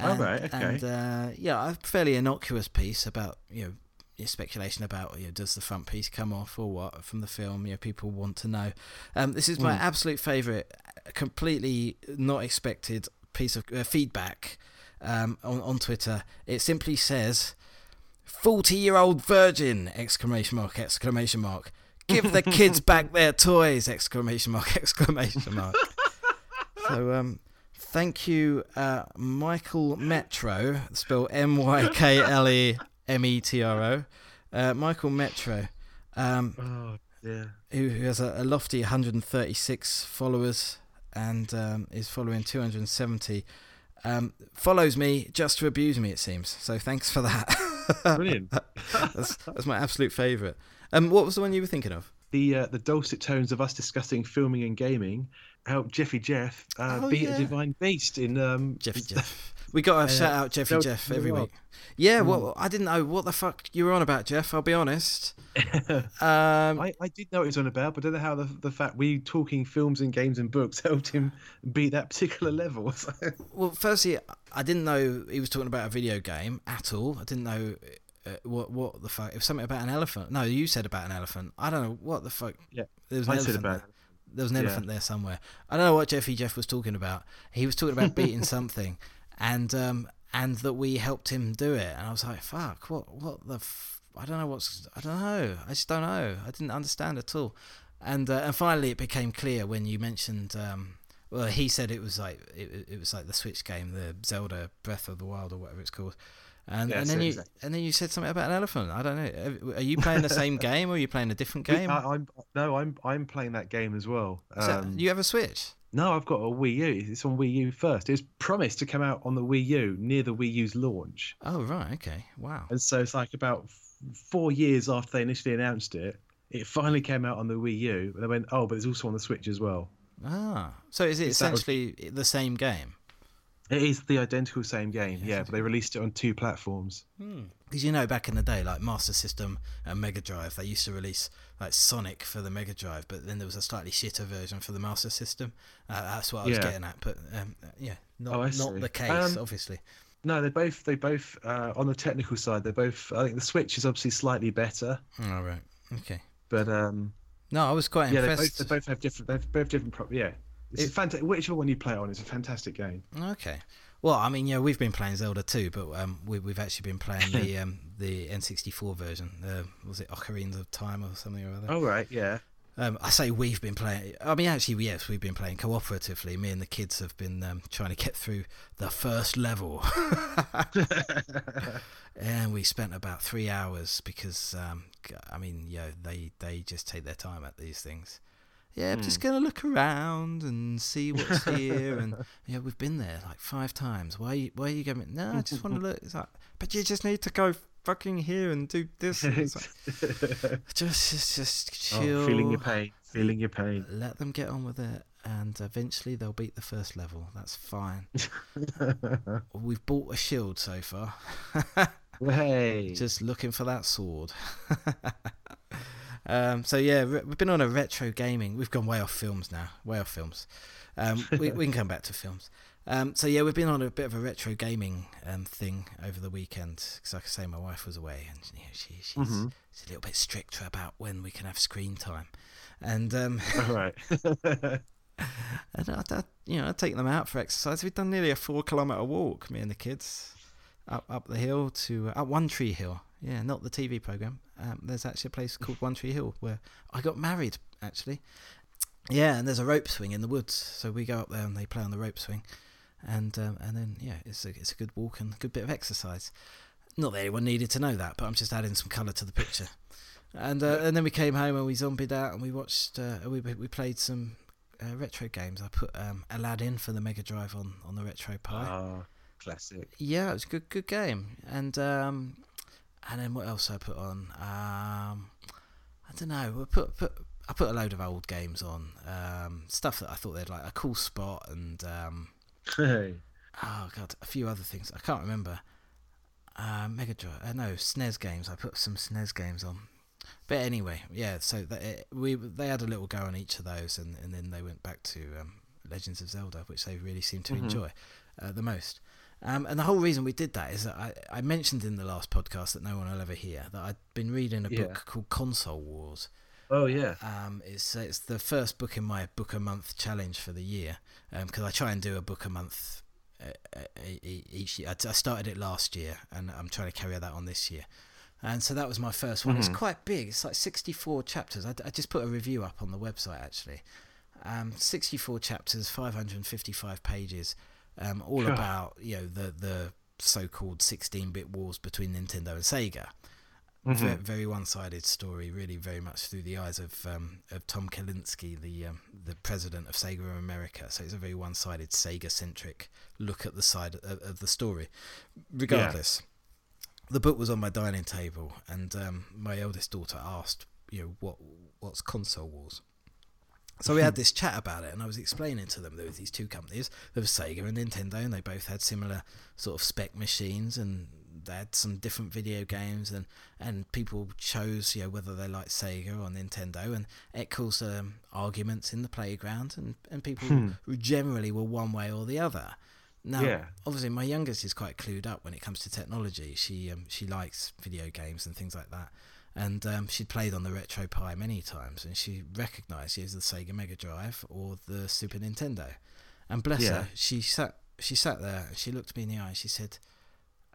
Speaker 3: Oh,
Speaker 1: And,
Speaker 3: right, okay.
Speaker 1: And uh, yeah, a fairly innocuous piece about you know your speculation about you know, does the front piece come off or what from the film. You know, people want to know. Um, this is my
Speaker 3: Mm.
Speaker 1: absolute favourite, completely not expected piece of uh, feedback um, on on Twitter. It simply says, 40 year old virgin!" Exclamation mark! Exclamation mark! Give the kids back their toys! Exclamation mark! Exclamation mark! so um. Thank you, uh, Michael Metro, spelled M Y K L E M E T R O. Uh, Michael Metro, um,
Speaker 3: Oh, yeah.
Speaker 1: who, who has a, a lofty 136 followers and um, is following 270, um, follows me just to abuse me, it seems. So thanks for that.
Speaker 3: Brilliant.
Speaker 1: that's, that's my absolute favourite. Um, what was the one you were thinking of?
Speaker 3: the uh, the dulcet tones of us discussing filming and gaming helped Jeffy Jeff uh,
Speaker 1: Oh,
Speaker 3: beat
Speaker 1: yeah.
Speaker 3: a divine beast in um
Speaker 1: Jeffy Jeff. We got to
Speaker 3: Uh,
Speaker 1: shout out Jeffy Jeff every week. Yeah, well, I didn't know what the fuck you were on about, Jeff. I'll be honest. Um,
Speaker 3: I, I did know what he was on about, but I don't know how the, the fact we talking films and games and books helped him beat that particular level.
Speaker 1: Well, firstly, I didn't know he was talking about a video game at all. I didn't know uh, what what the fuck. It was something about an elephant. No, you said about an elephant. I don't know what the fuck.
Speaker 3: Yeah,
Speaker 1: there was an
Speaker 3: I said
Speaker 1: elephant
Speaker 3: about
Speaker 1: there. There was an
Speaker 3: Yeah.
Speaker 1: elephant there somewhere. I don't know what Jeffy Jeff was talking about. He was talking about beating something, and um, and that we helped him do it. And I was like, fuck, what what the. F- I don't know what's. I don't know. I just don't know. I didn't understand at all. And uh, and finally, it became clear when you mentioned. Um, well, he said it was like it, it was like the Switch game, the Zelda Breath of the Wild or whatever it's called. And,
Speaker 3: Yeah,
Speaker 1: and then you and then you said something about an elephant. I don't know. Are you playing the same game or are you playing a different game?
Speaker 3: I, I'm no, I'm I'm playing that game as well.
Speaker 1: That-
Speaker 3: Um,
Speaker 1: you have a Switch?
Speaker 3: No, I've got a Wii U. It's on Wii U first. It was promised to come out on the Wii U near the Wii U's launch,
Speaker 1: Oh right, okay, wow.
Speaker 3: and so it's like about four years after they initially announced it, it finally came out on the Wii U. And they went, oh, but it's also on the Switch as well.
Speaker 1: Ah, so is it
Speaker 3: Is that
Speaker 1: essentially the same game?
Speaker 3: It is the identical same game,
Speaker 1: Yes,
Speaker 3: yeah, but they released it on two platforms.
Speaker 1: Because you know, back in the day, like Master System and Mega Drive, they used to release like Sonic for the Mega Drive, but then there was a slightly shitter version for the Master System. Uh, that's what I was
Speaker 3: Yeah.
Speaker 1: getting at. But um, yeah, not
Speaker 3: Oh,
Speaker 1: not the case,
Speaker 3: Um,
Speaker 1: obviously.
Speaker 3: No, they both they both uh, on the technical side. They both. I think the Switch is obviously slightly better,
Speaker 1: All right, okay.
Speaker 3: but um,
Speaker 1: No, I was quite
Speaker 3: yeah, they
Speaker 1: impressed.
Speaker 3: both, they both have different. They both have both different. Pro- yeah, it's
Speaker 1: It-
Speaker 3: fantastic. Whichever one you play on it's a fantastic game.
Speaker 1: Okay. Well, I mean, yeah, we've been playing Zelda too, but um, we, we've actually been playing the um, the N64 version. Uh, was it Ocarina of Time or something or other?
Speaker 3: Oh right, yeah.
Speaker 1: Um, I say we've been playing. I mean, actually, yes, we've been playing cooperatively. Me and the kids have been um, trying to get through the first level, and we spent about three hours because, um, I mean, yeah, they they just take their time at these things. Yeah, I'm just hmm. gonna look around and see what's here, and yeah, we've been there like five times. Why? You, why are you going? No, I just want to look. It's like, but you just need to go fucking here and do this. and It's like, just, just, just chill.
Speaker 3: oh, feeling your pain. Feeling your pain.
Speaker 1: Let them get on with it, and eventually they'll beat the first level. That's fine. We've bought a shield so far.
Speaker 3: Hey.
Speaker 1: Just looking for that sword. Um, so yeah, re- we've been on a retro gaming. We've gone way off films now. Way off films. Um, we, we can come back to films. Um, so yeah, we've been on a bit of a retro gaming um, thing over the weekend because, like I say, my wife was away and you know, she, she's,
Speaker 3: Mhm.
Speaker 1: she's a little bit stricter about when we can have screen time. And um,
Speaker 3: All right.
Speaker 1: and I, I, you know, I take them out for exercise. We've done nearly a four kilometre walk, me and the kids, up up the hill to uh, up One Tree Hill. Yeah, not the TV program. Um, there's actually a place called One Tree Hill where I got married. Actually, yeah, and there's a rope swing in the woods, so we go up there and they play on the rope swing, and um, and then yeah, it's a it's a good walk and a good bit of exercise. Not that anyone needed to know that, but I'm just adding some colour to the picture. And uh, and then we came home and we zombied out and we watched uh, we we played some uh, retro games. I put um, Aladdin for the Mega Drive on, on the RetroPie.
Speaker 3: Ah, classic.
Speaker 1: Yeah, it was a good good game. And um, and then what else I put on? Um, I don't know. I put put I put a load of old games on. Um, stuff that I thought they'd like a cool spot and um,
Speaker 3: Hey.
Speaker 1: oh god, a few other things I can't remember. Uh, Mega Drive, uh, no SNES games. I put some SNES games on. But anyway, yeah. So that, it, we they had a little go on each of those, and, and then they went back to um, Legends of Zelda, which they really seemed to
Speaker 3: Mhm.
Speaker 1: enjoy uh, the most. Um, and the whole reason we did that is that I, I mentioned in the last podcast that no one will ever hear that I'd been reading a
Speaker 3: Yeah.
Speaker 1: book called Console Wars.
Speaker 3: Oh yeah.
Speaker 1: Um, it's it's the first book in my book a month challenge for the year because I try and do a book a month uh, uh, each year. I, started it last year and I'm trying to carry that on this year. And so that was my first one.
Speaker 3: Mhm.
Speaker 1: It's quite big. It's like 64 chapters. I, I just put a review up on the website actually. Um, 64 chapters, 555 pages, um, all
Speaker 3: God.
Speaker 1: about you know the the so-called 16-bit wars between Nintendo and Sega
Speaker 3: Mhm.
Speaker 1: very, very one-sided story, really very much through the eyes of um, of Tom Kalinske, the um, the president of Sega of America. So it's a very one-sided Sega-centric look at the side of, of the story. Regardless, the book was on my dining table, and um, my eldest daughter asked, you know, what what's console wars. So we had this chat about it, and I was explaining to them there was these two companies. There was Sega and Nintendo, and they both had similar sort of spec machines, and they had some different video games, and, and people chose you know whether they liked Sega or Nintendo, and it caused um, arguments in the playground, and and people
Speaker 3: Hmm.
Speaker 1: generally were one way or the other. Now,
Speaker 3: Yeah.
Speaker 1: obviously, my youngest is quite clued up when it comes to technology. She um, she likes video games and things like that, and um, she'd played on the RetroPie many times, and she recognised either the Sega Mega Drive or the Super Nintendo. And bless
Speaker 3: Yeah.
Speaker 1: her, she sat she sat there, and she looked me in the eye, and she said,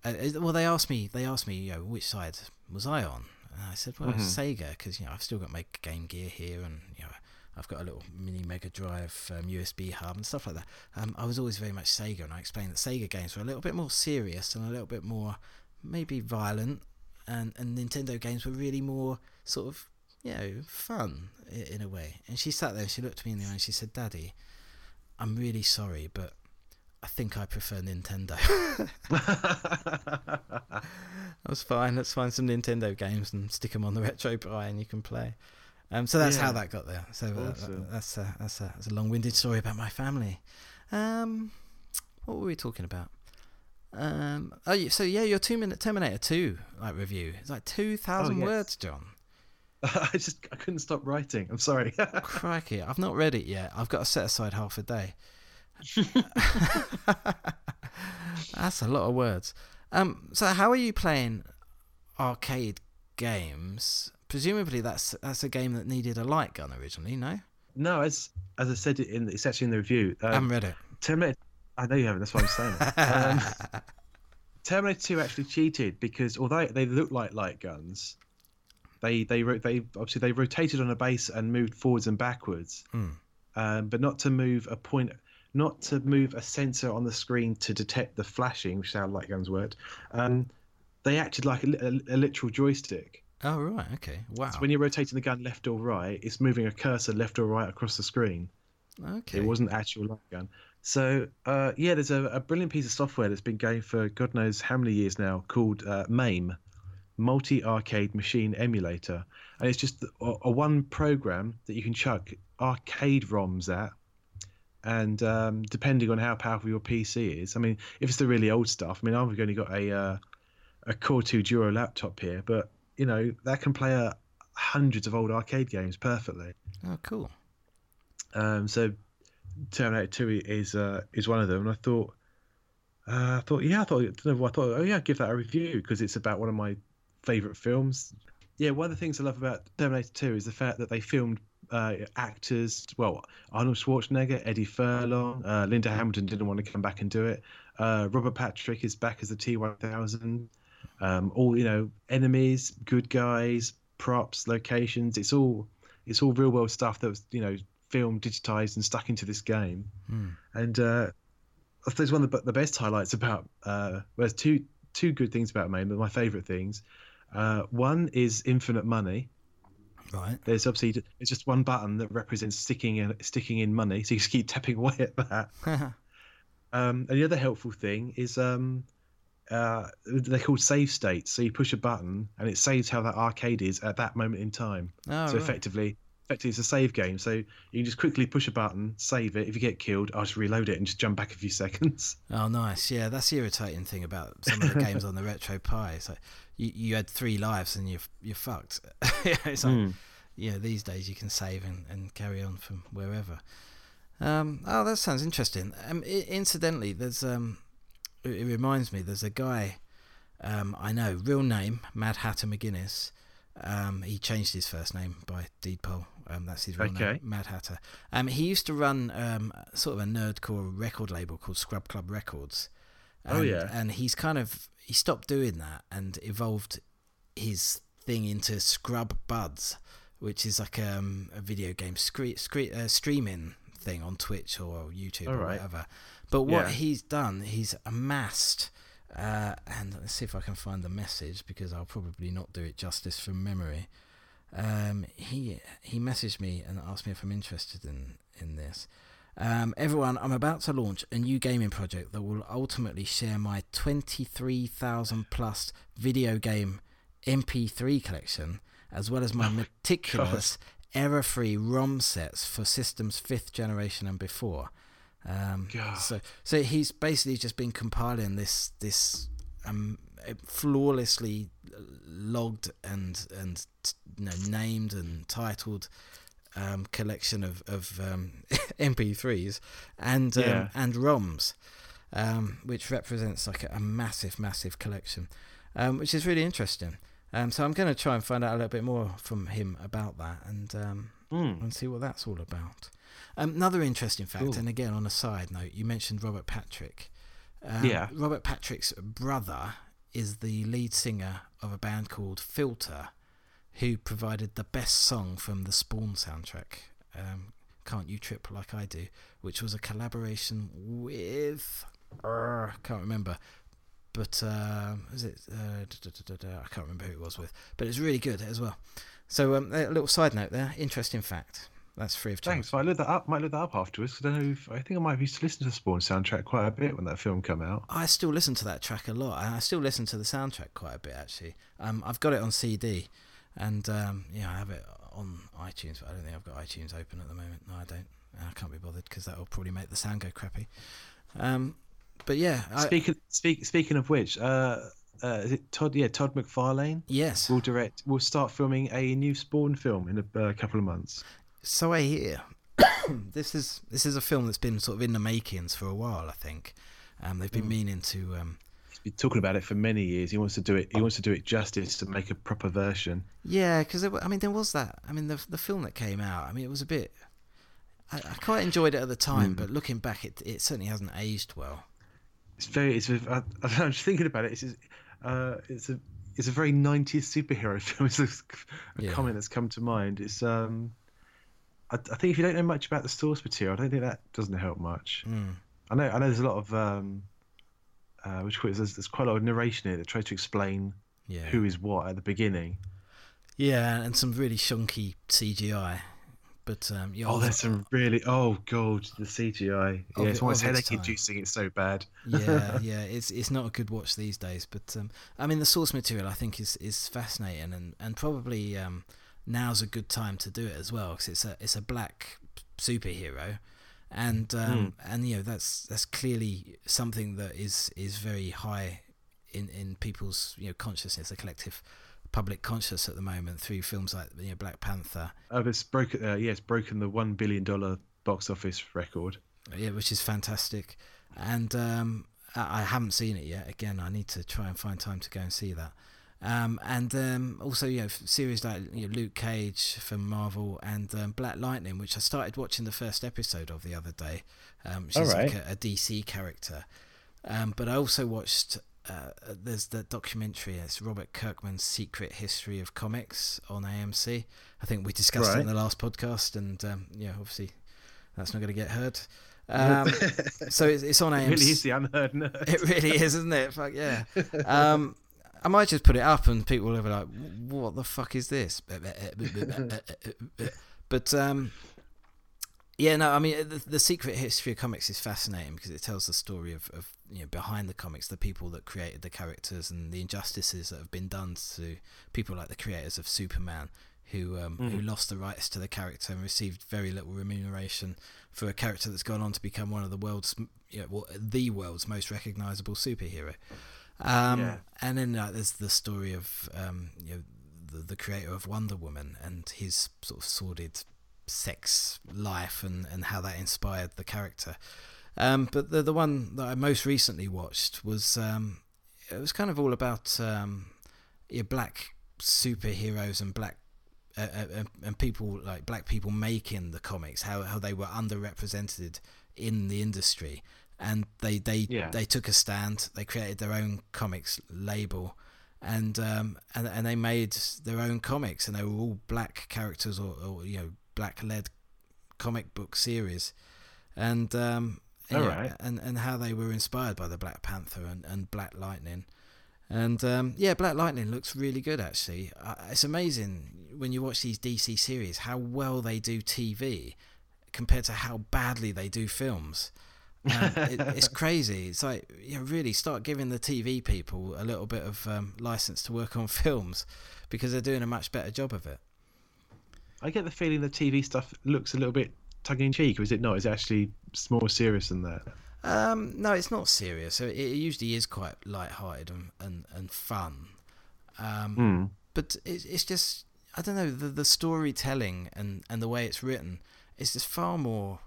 Speaker 1: uh, "Well, they asked me they asked me, you know, which side was I on?" And I said, "Well,
Speaker 3: Mhm.
Speaker 1: Sega, because you know I've still got my Game Gear here, and you know." I've got a little mini Mega Drive um, USB hub and stuff like that. Um, I was always very much Sega, and I explained that Sega games were a little bit more serious and a little bit more maybe violent, and, and Nintendo games were really more sort of you know fun in, in a way. And she sat there and she looked me in the eye and she said, "Daddy, I'm really sorry, but I think I prefer Nintendo." That's fine. Let's find some Nintendo games and stick them on the RetroPie, and you can play. Um, so that's how that got there. So uh,
Speaker 3: Awesome.
Speaker 1: that's a, that's a that's a long-winded story about my family. Um, what were we talking about? Um, oh, yeah, so yeah, your two-minute Terminator Two like review. It's like two thousand
Speaker 3: yes.
Speaker 1: words, John.
Speaker 3: I just I couldn't stop writing. I'm sorry.
Speaker 1: Crikey, I've not read it yet. I've got to set aside half a day. That's a lot of words. Um, so how are you playing arcade games? Presumably that's that's a game that needed a light gun originally. No,
Speaker 3: no, as as I said in it's actually in the review.
Speaker 1: I
Speaker 3: Um,
Speaker 1: haven't read it.
Speaker 3: Terminator. I know you haven't. That's why I'm saying. Um, Terminator 2 actually cheated because although they look like light guns, they they they obviously they rotated on a base and moved forwards and backwards,
Speaker 1: Hmm.
Speaker 3: um, but not to move a point, not to move a sensor on the screen to detect the flashing, which is how light guns worked. Um, they acted like a, a, a literal joystick.
Speaker 1: Oh right, okay, wow.
Speaker 3: So when you're rotating the gun left or right, it's moving a cursor left or right across the screen.
Speaker 1: okay,
Speaker 3: It wasn't actual light gun. So uh, yeah, there's a, a brilliant piece of software that's been going for God knows how many years now called uh, MAME, Multi Arcade Machine Emulator, and it's just a, a one program that you can chuck arcade ROMs at. And um, depending on how powerful your PC is, I mean, if it's the really old stuff, I mean, I've only got a uh, a Core 2 Duo laptop here, but you know that can play a hundreds of old arcade games perfectly.
Speaker 1: Oh, cool.
Speaker 3: Um, so Terminator 2 is uh, is one of them, and I thought, uh, I thought, yeah, I thought, I, know, I thought, oh yeah, give that a review because it's about one of my favorite films. Yeah, one of the things I love about Terminator 2 is the fact that they filmed uh, actors. Well, Arnold Schwarzenegger, Eddie Furlong, uh, Linda Hamilton didn't want to come back and do it. Uh, Robert Patrick is back as the T1000. Um, all you know, enemies, good guys, props, locations. It's all it's all real world stuff that was you know filmed, digitized, and stuck into this game.
Speaker 1: Hmm.
Speaker 3: And uh, I suppose one of the, the best highlights about uh, well, there's two two good things about MAME, but my favourite things. Uh, one is infinite money.
Speaker 1: Right.
Speaker 3: There's obviously it's just one button that represents sticking in sticking in money, so you just keep tapping away at that. Um, and the other helpful thing is um, uh, they're called save states. So you push a button and it saves how that arcade is at that moment in time.
Speaker 1: Oh,
Speaker 3: so
Speaker 1: right.
Speaker 3: effectively, effectively, it's a save game. So you can just quickly push a button, save it. If you get killed, I'll just reload it and just jump back a few seconds.
Speaker 1: Oh, nice. Yeah, that's the irritating thing about some of the games on the RetroPie. It's like you, you had three lives and you're you're fucked. it's like
Speaker 3: Mm.
Speaker 1: yeah, these days you can save and, and carry on from wherever. Um, oh, that sounds interesting. Um, i- incidentally, there's um, it, it reminds me. There's a guy um, I know, real name Mad Hatter McGuinness. Um, he changed his first name by deed poll. Um, that's his real name, Mad Hatter. Um, he used to run um, sort of a nerdcore record label called Scrub Club Records.
Speaker 3: Oh,
Speaker 1: And-
Speaker 3: yeah.
Speaker 1: and he's kind of he stopped doing that and evolved his thing into Scrub Buds, which is like um, a video game scre- scre- uh, streaming thing on Twitch or YouTube or
Speaker 3: Alright.
Speaker 1: whatever. But what
Speaker 3: Yeah.
Speaker 1: he's done, he's amassed, uh, and let's see if I can find the message because I'll probably not do it justice from memory. Um, he he messaged me and asked me if I'm interested in in this. Um, everyone, I'm about to launch a new gaming project that will ultimately share my 23,000 plus video game MP3 collection, as well as my meticulous, error free ROM sets for systems fifth generation and before. Um, so, so he's basically just been compiling this this um, flawlessly logged and and you know, named and titled um, collection of of um, MP3s and um,
Speaker 3: Yeah.
Speaker 1: and ROMs, um, which represents like a, a massive, massive collection, um, which is really interesting. Um, so I'm going to try and find out a little bit more from him about that and um,
Speaker 3: Mm.
Speaker 1: and see what that's all about. Um, another interesting fact,
Speaker 3: Cool.
Speaker 1: and again on a side note, you mentioned Robert Patrick. Um,
Speaker 3: Yeah.
Speaker 1: Robert Patrick's brother is the lead singer of a band called Filter, who provided the best song from the Spawn soundtrack. Um, Can't You Trip Like I Do, which was a collaboration with. Uh, can't remember. But um, is it? Uh, da, da, da, I can't remember who it was with. But it's really good as well. So um, a little side note there. Interesting fact. That's free of charge.
Speaker 3: Thanks. I looked that up. Might look that up afterwards. 'cause I don't know. If, I think I might have used to listen to the Spawn soundtrack quite a bit when that film came out.
Speaker 1: I still listen to that track a lot, I still listen to the soundtrack quite a bit actually. Um, I've got it on CD, and um, yeah, I have it on iTunes, but I don't think I've got iTunes open at the moment. No, I don't. I can't be bothered because that will probably make the sound go crappy. Um, but yeah, I,
Speaker 3: Speaking speak, speaking of which, uh, uh, is it Todd? Yeah, Todd McFarlane
Speaker 1: yes,
Speaker 3: will direct. Will start filming a new Spawn film in a uh, couple of months.
Speaker 1: So I hear. this is this is a film that's been sort of in the makings for a while. I think um, they've been
Speaker 3: Mm.
Speaker 1: meaning to. Um,
Speaker 3: He's been talking about it for many years. He wants to do it. He wants to do it justice to make a proper version.
Speaker 1: Yeah, because I mean, there was that. I mean, the the film that came out. I mean, it was a bit. I, I quite enjoyed it at the time,
Speaker 3: Mm.
Speaker 1: but looking back, it it certainly hasn't aged well.
Speaker 3: It's very. It's. I, I'm just thinking about it. It's. just- Uh, it's a. It's a very 90s superhero film. It's a, a
Speaker 1: Yeah.
Speaker 3: comment that's come to mind. It's. Um. I, I think if you don't know much about the source material, I don't think that doesn't help much.
Speaker 1: Mm.
Speaker 3: I know. I know. There's a lot of. Um. Uh, which there's, there's quite a lot of narration here that tries to explain
Speaker 1: Yeah.
Speaker 3: who is what at the beginning.
Speaker 1: Yeah, and some really shonky CGI. But um, yeah,
Speaker 3: Oh, there's some really. Oh god, the CGI. Yeah, it's almost headache inducing. It's so bad.
Speaker 1: yeah, yeah, it's it's not a good watch these days. But um, I mean, the source material I think is is fascinating, and and probably um, now's a good time to do it as well because it's a it's a black superhero, and um, and you know that's that's clearly something that is is very high in in people's you know consciousness, the collective public conscious at the moment through films like you know Black Panther.
Speaker 3: Oh, it's broken. Uh, yeah, it's broken the one billion dollar box office record.
Speaker 1: Yeah, which is fantastic, and um, I, I haven't seen it yet. Again, I need to try and find time to go and see that. Um, and um, also, you know, series like you know, Luke Cage from Marvel and um, Black Lightning, which I started watching the first episode of the other day. Um, she's
Speaker 3: Alright.
Speaker 1: like a, a DC character. Um, but I also watched. Uh, there's the documentary. It's Robert Kirkman's Secret History of Comics on AMC. I think we discussed it in the last podcast, and um, yeah, obviously that's not going to get heard. Um, so it's, it's on
Speaker 3: It
Speaker 1: AMC.
Speaker 3: really is the unheard nerd.
Speaker 1: It really is, isn't it? Fuck yeah. Um, I might just put it up and people will be like, "What the fuck is this?" But um, yeah, no, I mean the, the secret history of comics is fascinating because it tells the story of, of you know behind the comics, the people that created the characters and the injustices that have been done to people like the creators of Superman. Who um, who lost the rights to the character and received very little remuneration for a character that's gone on to become one of the world's, you know, well, the world's most recognizable superhero. Um,
Speaker 3: Yeah.
Speaker 1: And then uh, there's the story of um, you know the, the creator of Wonder Woman and his sort of sordid sex life and, and how that inspired the character. Um, but the the one that I most recently watched was um, it was kind of all about um, yeah, black superheroes and black uh, uh, and- and people like black people making the comics, how how they were underrepresented in the industry, and they they
Speaker 3: Yeah.
Speaker 1: they took a stand. They created their own comics label, and um and and they made their own comics, and they were all black characters or, or you know black led comic book series, and um and, yeah,
Speaker 3: Alright.
Speaker 1: and and how they were inspired by the Black Panther and, and Black Lightning. And um, yeah, Black Lightning looks really good actually. Uh, it's amazing when you watch these DC series how well they do TV compared to how badly they do films. Um, it, it's crazy. It's like you know, really start giving the TV people a little bit of um, license to work on films because they're doing a much better job of it.
Speaker 3: I get the feeling the TV stuff looks a little bit tongue in cheek, or is it not? Is it actually more serious than that?
Speaker 1: Um, no, it's not serious. It, it usually is quite light-hearted and, and, and fun. Um,
Speaker 3: Hmm.
Speaker 1: but it's it's just I don't know the the storytelling and and the way it's written is just far more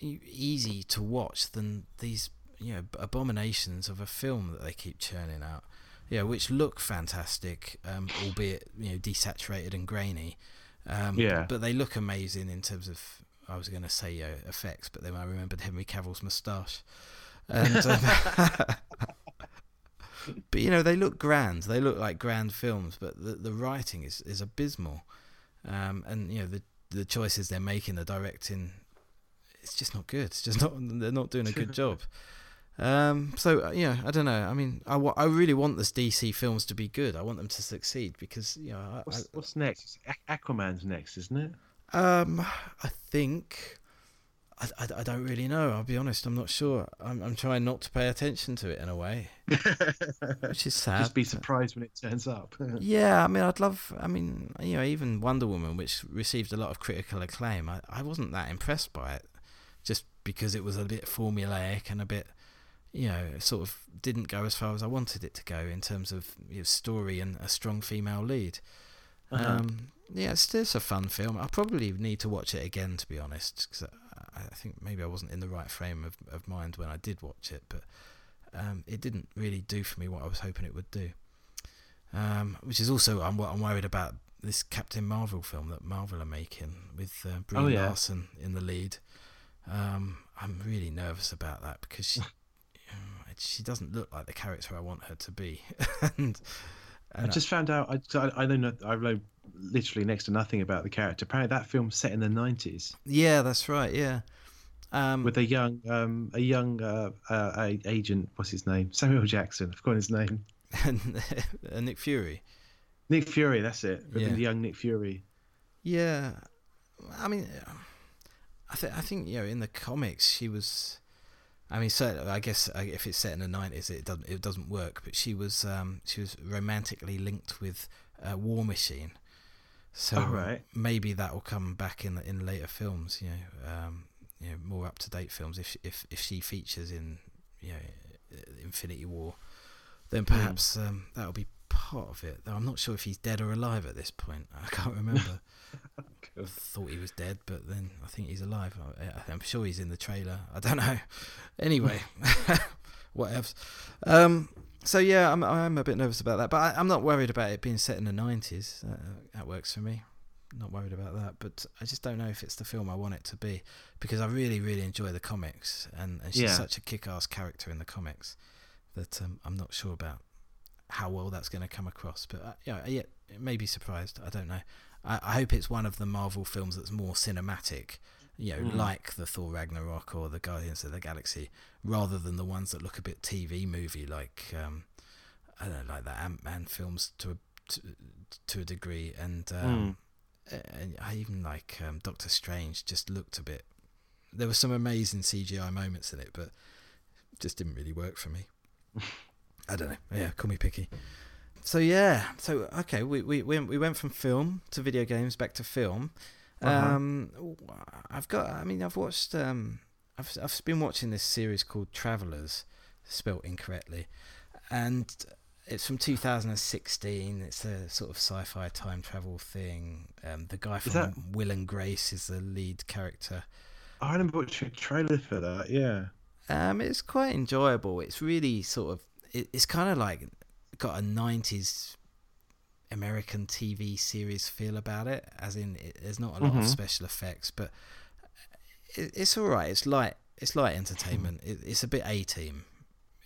Speaker 1: easy to watch than these you know abominations of a film that they keep churning out. Yeah, which look fantastic, um, albeit you know desaturated and grainy. Um,
Speaker 3: Yeah.
Speaker 1: but they look amazing in terms of I was going to say effects, but then I remembered Henry Cavill's moustache. And um, but you know they look grand. They look like grand films, but the the writing is is abysmal, um, and you know the the choices they're making, the directing, it's just not good. It's just not. They're not doing a good job. Um, so uh, yeah, I don't know. I mean, I, I really want this DC films to be good. I want them to succeed because you know I,
Speaker 3: What's, what's next? Aquaman's next, isn't it?
Speaker 1: um, I think. I, I, I don't really know. I'll be honest. I'm not sure. I'm, I'm trying not to pay attention to it in a way, which is sad.
Speaker 3: Just be surprised when it turns up.
Speaker 1: Yeah, I mean, I'd love. I mean, you know, even Wonder Woman, which received a lot of critical acclaim, I, I wasn't that impressed by it, because it was a bit formulaic and a bit, you know, sort of didn't go as far as I wanted it to go in terms of you know, story and a strong female lead.
Speaker 3: Uh-huh.
Speaker 1: Um, yeah, it's still a fun film. I probably need to watch it again, to be honest, because I, I think maybe I wasn't in the right frame of, of mind when I did watch it, but um, it didn't really do for me what I was hoping it would do. Um, which is also I'm, what I'm worried about this Captain Marvel film that Marvel are making with uh, Brie
Speaker 3: Oh, yeah.
Speaker 1: Larson in the lead. Um, I'm really nervous about that because she, she doesn't look like the character I want her to be, and,
Speaker 3: I
Speaker 1: and
Speaker 3: just found out. I, I, I don't know. I know literally next to nothing about the character. Apparently, that film's set in the nineties
Speaker 1: yeah, that's right, yeah. Um,
Speaker 3: with a young, um, a young uh, uh, agent. What's his name? Samuel Jackson. I've forgotten his name.
Speaker 1: and uh, Nick Fury.
Speaker 3: Nick Fury. That's it. With
Speaker 1: Yeah.
Speaker 3: the young Nick Fury.
Speaker 1: Yeah, I mean, I think I think you know in the comics she was. I mean, certainly, I guess uh, if it's set in the nineties, it doesn't it doesn't work. But she was um, she was romantically linked with uh, War Machine, so
Speaker 3: Oh, right.
Speaker 1: maybe that will come back in in later films. You know, um, you know, more up to date films if if if she features in you know Infinity War. then perhaps um, that'll be part of it. Though I'm not sure if he's dead or alive at this point. I can't remember. Thought he was dead, but then I think he's alive. I, I'm sure he's in the trailer. I don't know. Anyway, what else? Um, so yeah, I'm I'm a bit nervous about that, but I, am not worried about it being set in the 90s. Uh, that works for me. Not worried about that, but I just don't know if it's the film I want it to be because I really really enjoy the comics and, and she's
Speaker 3: Yeah.
Speaker 1: such a kick-ass character in the comics that um, I'm not sure about how well that's going to come across. But uh, yeah, yeah, maybe surprised. I don't know. I, I hope it's one of the Marvel films that's more cinematic, you know,
Speaker 3: Mm.
Speaker 1: like the Thor Ragnarok or the Guardians of the Galaxy, rather than the ones that look a bit TV movie, like um, I don't know, like the Ant Man films to a to, to a degree, and um, and I even like um, Doctor Strange just looked a bit. There were some amazing CGI moments in it, but just didn't really work for me. I don't know. Yeah, call me picky. So yeah, so okay, we we we we went from film to video games, back to film.
Speaker 3: Uh-huh.
Speaker 1: Um, I've got. I mean, I've watched. Um, I've I've been watching this series called Travelers, spelt incorrectly, and it's from 2016. It's a sort of sci-fi time travel thing. Um, the guy from
Speaker 3: that-
Speaker 1: Will and Grace is the lead character.
Speaker 3: I remember watching a trailer for that. Yeah.
Speaker 1: Um, it's quite enjoyable. It's really sort of. It, it's kind of like got a 90s American TV series feel about it, as in it, there's not a lot of
Speaker 3: Mhm.
Speaker 1: special effects, but it, it's all right. It's light. It's light entertainment. It, it's a bit A team,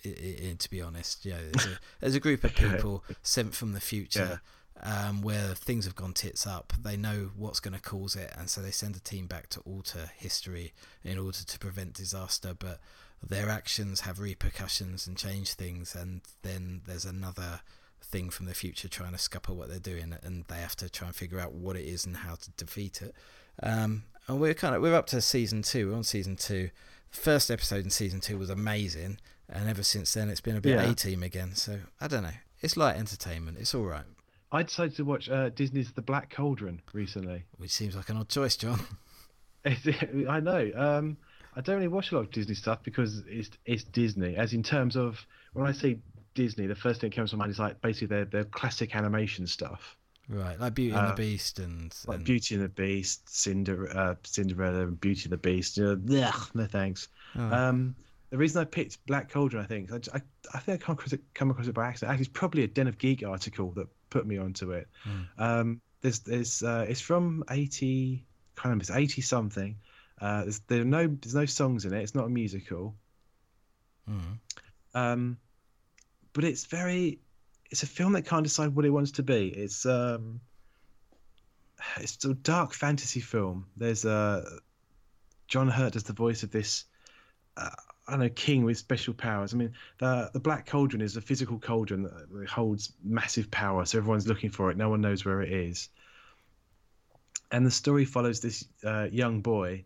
Speaker 1: to be honest. Yeah, there's a, there's a group of people sent from the future. Um, where things have gone tits up, they know what's going to cause it, and so they send a team back to alter history in order to prevent disaster. But their actions have repercussions and change things, and then there's another thing from the future trying to scupper what they're doing, and they have to try and figure out what it is and how to defeat it. Um, and we're kind of we're up to season two. We're on season two. The first episode in season two was amazing, and ever since then it's been a bit
Speaker 3: Yeah.
Speaker 1: A team again. So I don't know. It's light entertainment. It's all right.
Speaker 3: I decided to watch uh, Disney's The Black Cauldron recently.
Speaker 1: Which seems like an odd choice, John.
Speaker 3: I know. Um, I don't really watch a lot of Disney stuff because it's it's Disney. As in terms of when I say Disney, the first thing that comes to mind is like basically their their classic animation stuff,
Speaker 1: Right, like Beauty and
Speaker 3: Uh,
Speaker 1: the Beast and,
Speaker 3: like
Speaker 1: and
Speaker 3: Beauty and the Beast, Cinder, uh, Cinderella, and Beauty and the Beast. You know, no thanks.
Speaker 1: oh,
Speaker 3: Um, the reason I picked Black Cauldron, I think, I, I, I think I come across it, come across it by accident. Actually, it's probably a Den of Geek article that put me onto it.
Speaker 1: Hmm.
Speaker 3: Um, there's, there's, uh, it's from eighty, can't remember, it's eighty something. Uh, there's, there are no, there's no songs in it. It's not a musical.
Speaker 1: mm.
Speaker 3: Um, but it's very, it's a film that can't decide what it wants to be. It's, um, it's a dark fantasy film. There's uh, John Hurt does the voice of this. Uh, I don't know, king with special powers. I mean, the the Black Cauldron is a physical cauldron that that holds massive power, so everyone's looking for it. No one knows where it is. And the story follows this uh, young boy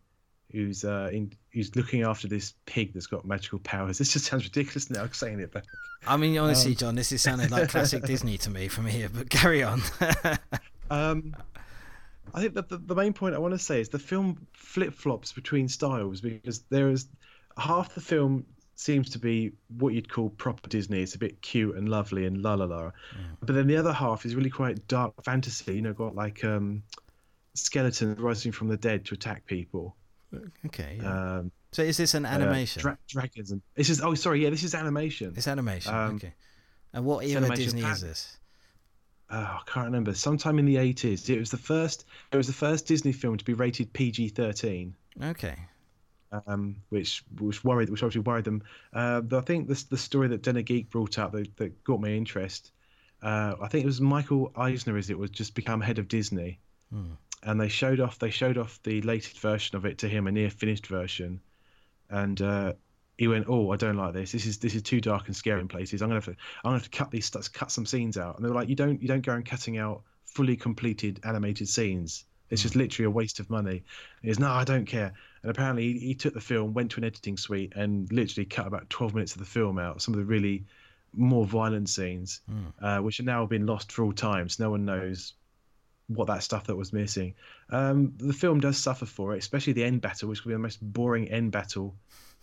Speaker 3: who's uh, in, who's looking after this pig that's got magical powers. This just sounds ridiculous now saying it, but
Speaker 1: I mean, honestly,
Speaker 3: Um,
Speaker 1: John, this is sounding like classic Disney to me from here. But carry on.
Speaker 3: Um, I think that the, the main point I want to say is the film flip flops between styles because there is half the film seems to be what you'd call proper Disney. It's a bit cute and lovely and la la la, but then the other half is really quite dark fantasy. You know, got like um, skeletons rising from the dead to attack people.
Speaker 1: Okay. yeah.
Speaker 3: Um,
Speaker 1: so is this an
Speaker 3: uh,
Speaker 1: animation?
Speaker 3: dra- dragons and this is oh sorry yeah this is animation.
Speaker 1: it's animation.
Speaker 3: um,
Speaker 1: okay. And what era Disney is this?
Speaker 3: oh, I can't remember. Sometime in the eighties. It was the first. It was the first Disney film to be rated PG thirteen.
Speaker 1: Okay.
Speaker 3: um, which which worried, which obviously worried them. Uh, but I think this the story that Den of Geek brought up that, that got my interest. Uh, I think it was Michael Eisner, as it was just become head of Disney,
Speaker 1: Hmm.
Speaker 3: And they showed off they showed off the latest version of it to him, a near finished version, and uh, he went, "Oh, I don't like this. This is this is too dark and scary in places. I'm gonna have to I'm gonna have to cut these cut some scenes out." And they were like, "You don't you don't go and cutting out fully completed animated scenes. It's just literally a waste of money." He goes, "No, I don't care." And apparently, he, he took the film, went to an editing suite, and literally cut about 12 minutes of the film out. Some of the really more violent scenes,
Speaker 1: Hmm.
Speaker 3: uh, which have now been lost for all time. So no one knows what that stuff that was missing. Um, the film does suffer for it, especially the end battle, which will be the most boring end battle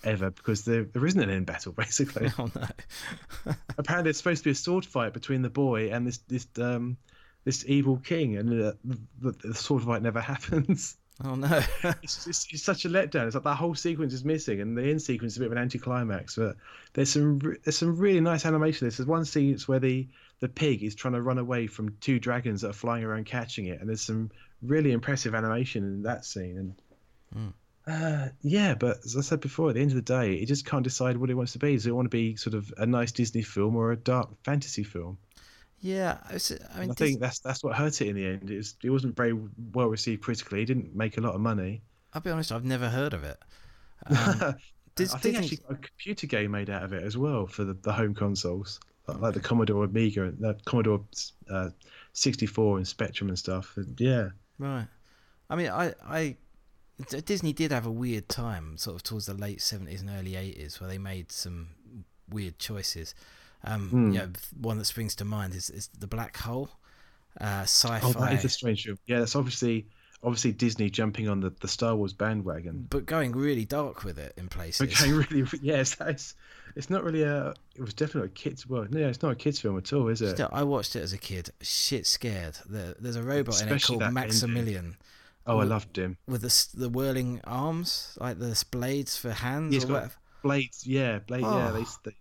Speaker 3: ever because there there isn't an end battle basically.
Speaker 1: Oh no.
Speaker 3: Apparently, it's supposed to be a sword fight between the boy and this this um this evil king, and uh, the, the sword fight never happens.
Speaker 1: Oh no.
Speaker 3: it's, it's, it's such a letdown. It's like that whole sequence is missing, and the end sequence is a bit of an anticlimax. But there's some re- there's some really nice animation. This there's one scene where the the pig is trying to run away from two dragons that are flying around catching it, and there's some really impressive animation in that scene. And
Speaker 1: Mm.
Speaker 3: uh, yeah, but as I said before, at the end of the day, it just can't decide what it wants to be. Does it want to be sort of a nice Disney film or a dark fantasy film?
Speaker 1: yeah, it's, I mean,
Speaker 3: I
Speaker 1: Dis-
Speaker 3: think that's that's what hurt it in the end. It, was, it wasn't very well received critically. It didn't make a lot of money.
Speaker 1: I'll be honest, I've never heard of it. Um, Dis-
Speaker 3: I think actually got a computer game made out of it as well for the, the home consoles, like, the Commodore Amiga and the Commodore uh, 64 and Spectrum and stuff. And yeah,
Speaker 1: Right. I mean, I, Disney did have a weird time, sort of towards the late seventies and early eighties, where they made some weird choices. Um,
Speaker 3: Hmm.
Speaker 1: you know, one that springs to mind is, is the Black Hole, uh, sci-fi, Oh,
Speaker 3: that is a strange film. Yeah, that's obviously obviously Disney jumping on the, the Star Wars bandwagon.
Speaker 1: but going really dark with it in places.
Speaker 3: Okay, really, yes, that's it's not really a. It was definitely a kids. Well, no, it's not a kids film at all, is it?
Speaker 1: Still, I watched it as a kid. Shit, scared. There, there's a robot in it called
Speaker 3: that ending.
Speaker 1: Maximilian
Speaker 3: Oh, I loved him.
Speaker 1: with the the whirling arms, like the blades for hands
Speaker 3: He's
Speaker 1: or
Speaker 3: got-
Speaker 1: whatever.
Speaker 3: Blades, yeah, Blade, yeah,
Speaker 1: Oh.
Speaker 3: they, they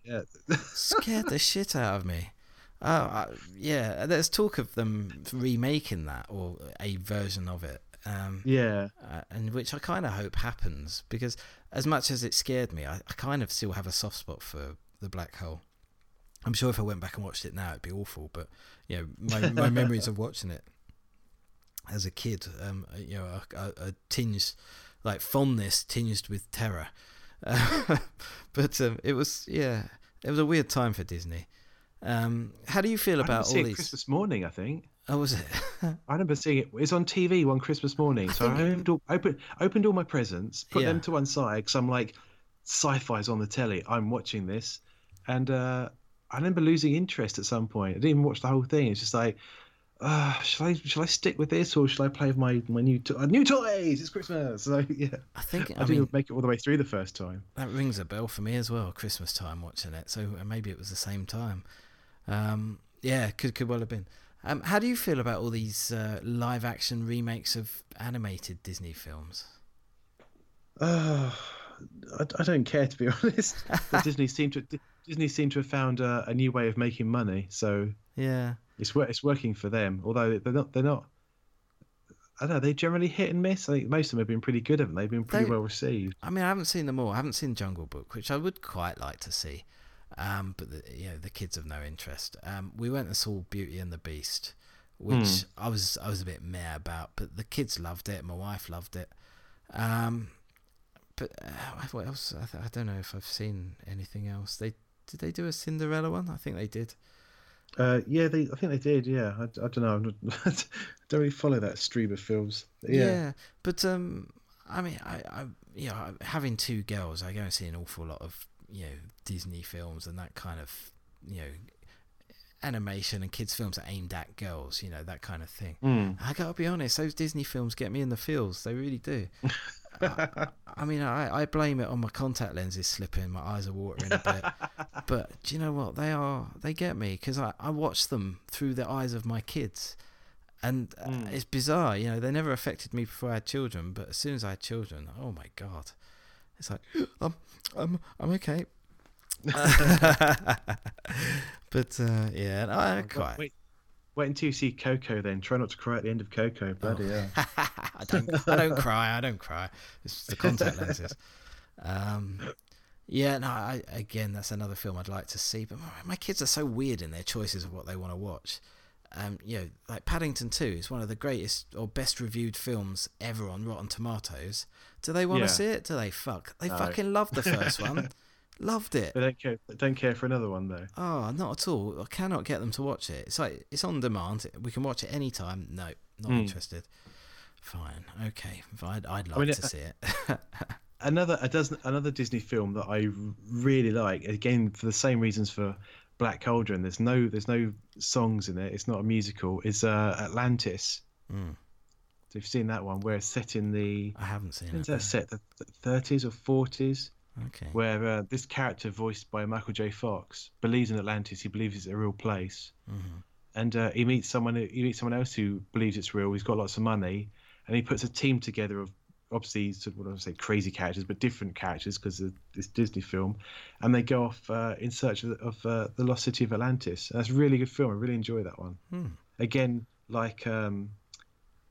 Speaker 3: yeah.
Speaker 1: scared the shit out of me. Uh, I, yeah, there's talk of them remaking that or a version of it, um,
Speaker 3: yeah.
Speaker 1: uh, and which I kind of hope happens because as much as it scared me, I, I kind of still have a soft spot for the black hole. I'm sure if I went back and watched it now, it'd be awful. But you know, my, my memories of watching it as a kid, um, you know, a, a, a tinge, like fondness tinged with terror. Uh, but um, it was, yeah, it was a weird time for Disney. Um, how do you feel
Speaker 3: I
Speaker 1: about all
Speaker 3: seeing it
Speaker 1: these?
Speaker 3: Christmas morning, I think.
Speaker 1: Oh, was it?
Speaker 3: I remember seeing it. It's on TV one Christmas morning.
Speaker 1: I
Speaker 3: so I
Speaker 1: think-
Speaker 3: opened all, opened, opened all my presents, put
Speaker 1: Yeah.
Speaker 3: them to one side because I'm like, sci-fi's on the telly. I'm watching this, and uh, I remember losing interest at some point. I didn't even watch the whole thing. It's just like, uh, shall I shall I stick with this or shall I play with my my new to- uh, new toys? It's Christmas. So yeah,
Speaker 1: I think.
Speaker 3: I,
Speaker 1: I
Speaker 3: didn't make it all the way through the first time.
Speaker 1: that rings a bell for me as well. Christmas time watching it, so uh, maybe it was the same time. Um, yeah, could could well have been. Um, how do you feel about all these uh, live action remakes of animated Disney films?
Speaker 3: Uh, I, I don't care to be honest. But Disney seem to Disney seemed to have found uh, a new way of making money, so
Speaker 1: Yeah,
Speaker 3: it's it's working for them. Although they're not they're not. I don't know. They generally hit and miss. I think most of them have been pretty good, haven't they? They've been pretty
Speaker 1: They-
Speaker 3: well received.
Speaker 1: I mean, I haven't seen them all. I haven't seen Jungle Book, which I would quite like to see, um, but the, you know the kids have no interest. Um, we went and saw Beauty and the Beast, which I was I was a bit meh about, but the kids loved it. My wife loved it. Um, but uh, what else? I, th- I don't know if I've seen anything else. They did they do a Cinderella one? I think they did.
Speaker 3: Uh, yeah, they. I think they did. Yeah, I, I don't know. I'm not, I don't really follow that stream of films. Yeah.
Speaker 1: but um, I mean, I, I, you know, having two girls, I go and see an awful lot of you know Disney films and that kind of you know animation and kids films are aimed at girls, you know that kind of thing.
Speaker 3: Mm.
Speaker 1: I gotta be honest, those Disney films get me in the feels. They really do. I, I mean, I, I blame it on my contact lenses slipping. My eyes are watering a bit. but do you know what? They are. They get me because I, I watch them through the eyes of my kids. And uh,
Speaker 3: Mm.
Speaker 1: it's bizarre, you know. They never affected me before I had children, but as soon as I had children, oh my god, it's like I'm I'm I'm okay. but uh, yeah, no, I quite.
Speaker 3: Wait, wait until you see Coco. Then try not to cry at the end of Coco. Bloody hell.
Speaker 1: I don't. I don't cry. I don't cry. It's the contact lenses. Um, yeah. No. I, again, that's another film I'd like to see. But my, my kids are so weird in their choices of what they want to watch. Um, you know, like Paddington Two is one of the greatest or best reviewed films ever on Rotten Tomatoes. Do they want to
Speaker 3: Yeah.
Speaker 1: see it? Do they fuck? They
Speaker 3: No.
Speaker 1: fucking loved the first one. loved it.
Speaker 3: They don't care. They don't care for another one though.
Speaker 1: Oh, not at all. I cannot get them to watch it. It's like it's on demand. We can watch it anytime. No, not
Speaker 3: Hmm.
Speaker 1: interested. Fine. Okay. I'd, I'd love
Speaker 3: mean,
Speaker 1: to
Speaker 3: uh,
Speaker 1: see it.
Speaker 3: Another a dozen another Disney film that I really like. Again, for the same reasons for Black Cauldron. There's no there's no songs in it. It's not a musical. Is uh, Atlantis.
Speaker 1: Mm.
Speaker 3: So you've seen that one where it's set in the
Speaker 1: I haven't seen it.
Speaker 3: that set the thirties or forties,
Speaker 1: Okay.
Speaker 3: where uh, this character voiced by Michael J. Fox believes in Atlantis. He believes it's a real place,
Speaker 1: hmm
Speaker 3: and uh, he meets someone. He meets someone else who believes it's real. He's got lots of money, and he puts a team together of obviously sort of what I would say crazy characters, but different characters because of this Disney film, and they go off uh, in search of, of uh, the lost city of Atlantis. And that's a really good film. I really enjoy that one.
Speaker 1: Hmm.
Speaker 3: Again, like um,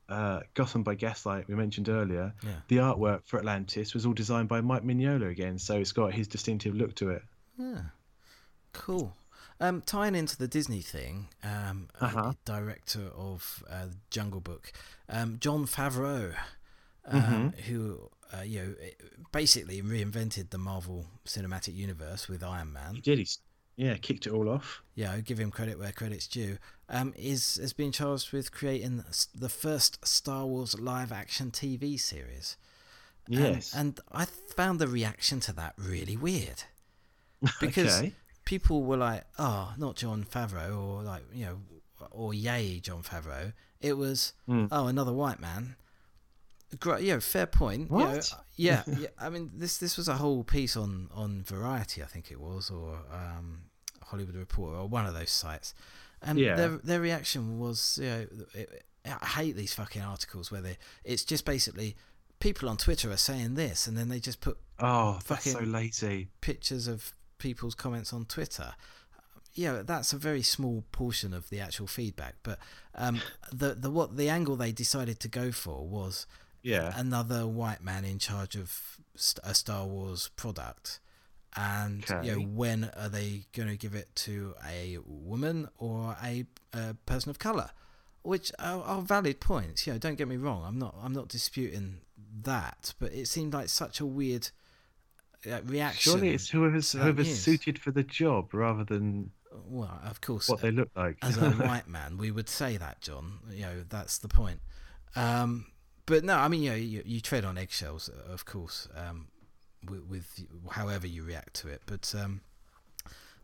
Speaker 3: uh, Gotham by Gaslight, we mentioned earlier,
Speaker 1: Yeah.
Speaker 3: the artwork for Atlantis was all designed by Mike Mignola again, so it's got his distinctive look to it.
Speaker 1: Yeah. Cool. Um, tying into the Disney thing, um, uh,
Speaker 3: Uh-huh.
Speaker 1: director of uh, Jungle Book, um, Jon Favreau, um,
Speaker 3: Mhm.
Speaker 1: who uh, you know basically reinvented the Marvel Cinematic Universe with Iron Man.
Speaker 3: He did. He's yeah, kicked it all off.
Speaker 1: Yeah, I give him credit where credit's due. Um, is has been charged with creating the first Star Wars live action TV series.
Speaker 3: Yes.
Speaker 1: and I found the reaction to that really weird because
Speaker 3: okay.
Speaker 1: people were like, "Oh, not Jon Favreau," or like you know, or "Yay, Jon Favreau." It was,
Speaker 3: Mm.
Speaker 1: "Oh, another white man." Great, yeah, fair point. you know,
Speaker 3: What?
Speaker 1: yeah, yeah. I mean, this this was a whole piece on on Variety, I think it was, or um, Hollywood Reporter, or one of those sites. And
Speaker 3: Yeah.
Speaker 1: their their reaction was, you know, it, I hate these fucking articles where they it's just basically people on Twitter are saying this, and then they just put
Speaker 3: Oh, that's so
Speaker 1: fucking-
Speaker 3: lazy.
Speaker 1: pictures of people's comments on Twitter. Yeah, that's a very small portion of the actual feedback, but um, the the what the angle they decided to go for was
Speaker 3: Yeah.
Speaker 1: another white man in charge of st- a Star Wars product, and you know when are they going to give it to a woman or a, a person of color, which are, are valid points. You know, don't get me wrong. I'm not I'm not disputing that, but it seemed like such a weird uh, reaction.
Speaker 3: Surely it's whoever's whoever's suited for the job rather than
Speaker 1: Well, of course,
Speaker 3: what they look like.
Speaker 1: as a white man, we would say that, John. You know, that's the point. Um, but no, I mean, you know, you, you tread on eggshells, of course, um, with, with however you react to it. But um,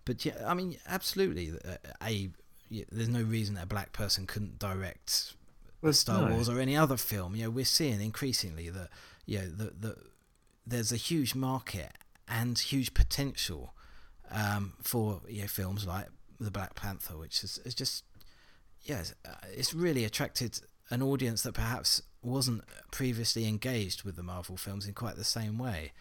Speaker 1: but yeah, I mean, absolutely. uh, A, yeah, there's no reason that a black person couldn't direct
Speaker 3: Well,
Speaker 1: Star
Speaker 3: no.
Speaker 1: Wars or any other film. You know, we're seeing increasingly that you know the the there's a huge market and huge potential um, for you know films like the Black Panther, which is, is just yes, uh, it's really attracted an audience that perhaps wasn't previously engaged with the Marvel films in quite the same way.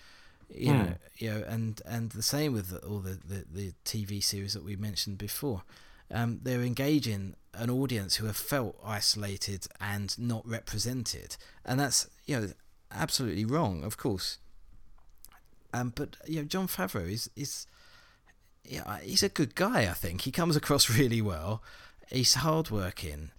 Speaker 1: You
Speaker 3: Hmm.
Speaker 1: know, you know, and and the same with all the, the the TV series that we mentioned before. Um, they're engaging an audience who have felt isolated and not represented, and that's you know absolutely wrong, of course. Um, but you know, Jon Favreau is is yeah, he's a good guy. I think he comes across really well. He's hardworking.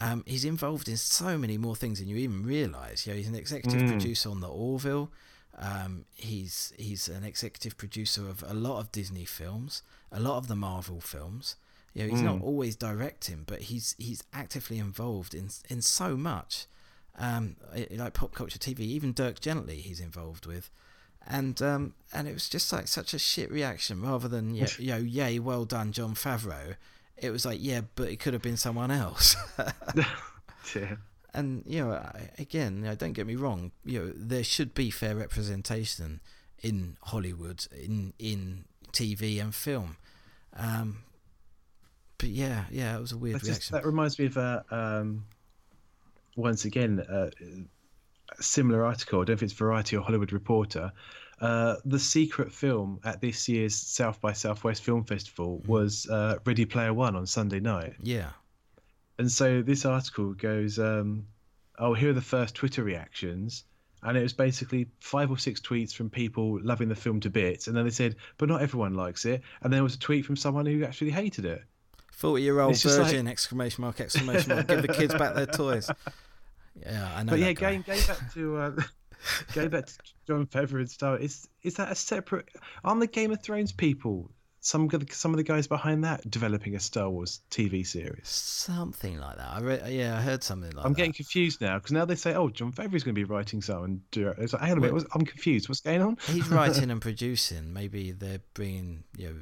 Speaker 1: Um, he's involved in so many more things than you even realise. You know, he's an executive
Speaker 3: Mm.
Speaker 1: producer on the Orville. Um, he's he's an executive producer of a lot of Disney films, a lot of the Marvel films. You know, he's not
Speaker 3: Mm.
Speaker 1: always directing, but he's he's actively involved in in so much, um, like pop culture TV. Even Dirk Gently, he's involved with, and um, and it was just like such a shit reaction rather than yeah, you know, yay, well done, Jon Favreau. It was like yeah, but it could have been someone else.
Speaker 3: yeah.
Speaker 1: And you know, I- again, you know, don't get me wrong. You know, there should be fair representation in Hollywood, in in TV and film. Um, but yeah, yeah, it was a weird
Speaker 3: just,
Speaker 1: reaction.
Speaker 3: that reminds me of a um, once again uh, a similar article. I don't know if it's Variety or Hollywood Reporter. Uh, the secret film at this year's South by Southwest Film Festival
Speaker 1: Mm.
Speaker 3: was uh, Ready Player One on Sunday night.
Speaker 1: Yeah,
Speaker 3: And so this article goes, um, oh, here are the first Twitter reactions. And it was basically five or six tweets from people loving the film to bits. And then they said, but not everyone likes it. And then there was a tweet from someone who actually hated it.
Speaker 1: forty-year-old
Speaker 3: It's just like-
Speaker 1: virgin! Exclamation mark! Exclamation mark! Give the kids back their toys. Yeah, I know.
Speaker 3: But yeah, going, going back to uh, going back to Jon Favreau and stuff, is is that a separate? Aren't the Game of Thrones people some of the, some of the guys behind that developing a Star Wars TV series?
Speaker 1: something like that. I re- yeah, I heard something like that.
Speaker 3: I'm
Speaker 1: that.
Speaker 3: getting confused now because now they say, "Oh, Jon Favreau's going to be writing something." Do it. It's like, hang on a minute, I'm confused. What's going on?
Speaker 1: He's writing and producing. Maybe they're bringing you know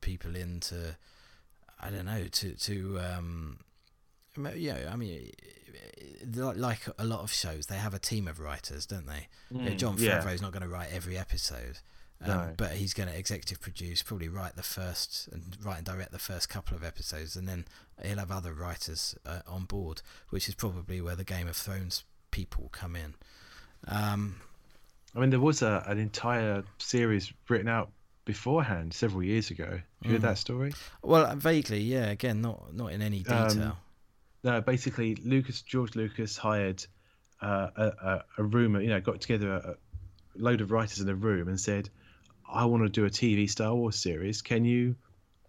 Speaker 1: people in to, I don't know, to to um, Yeah, I mean, like a lot of shows, they have a team of writers, don't they? Mm, Jon Favreau's yeah. not going to write every episode. Um, no. But he's going to executive produce, probably write the first and write and direct the first couple of episodes, and then he'll have other writers uh, on board, which is probably where the Game of Thrones people come in. Um,
Speaker 3: I mean, there was a, an entire series written out beforehand several years ago. you mm. hear that story?
Speaker 1: Well, vaguely, yeah. Again, not not in any um, detail. Um,
Speaker 3: no, basically, Lucas George Lucas hired uh, a, a, a room. You know, got together a load of writers in a room and said, "I want to do a TV Star Wars series. Can you,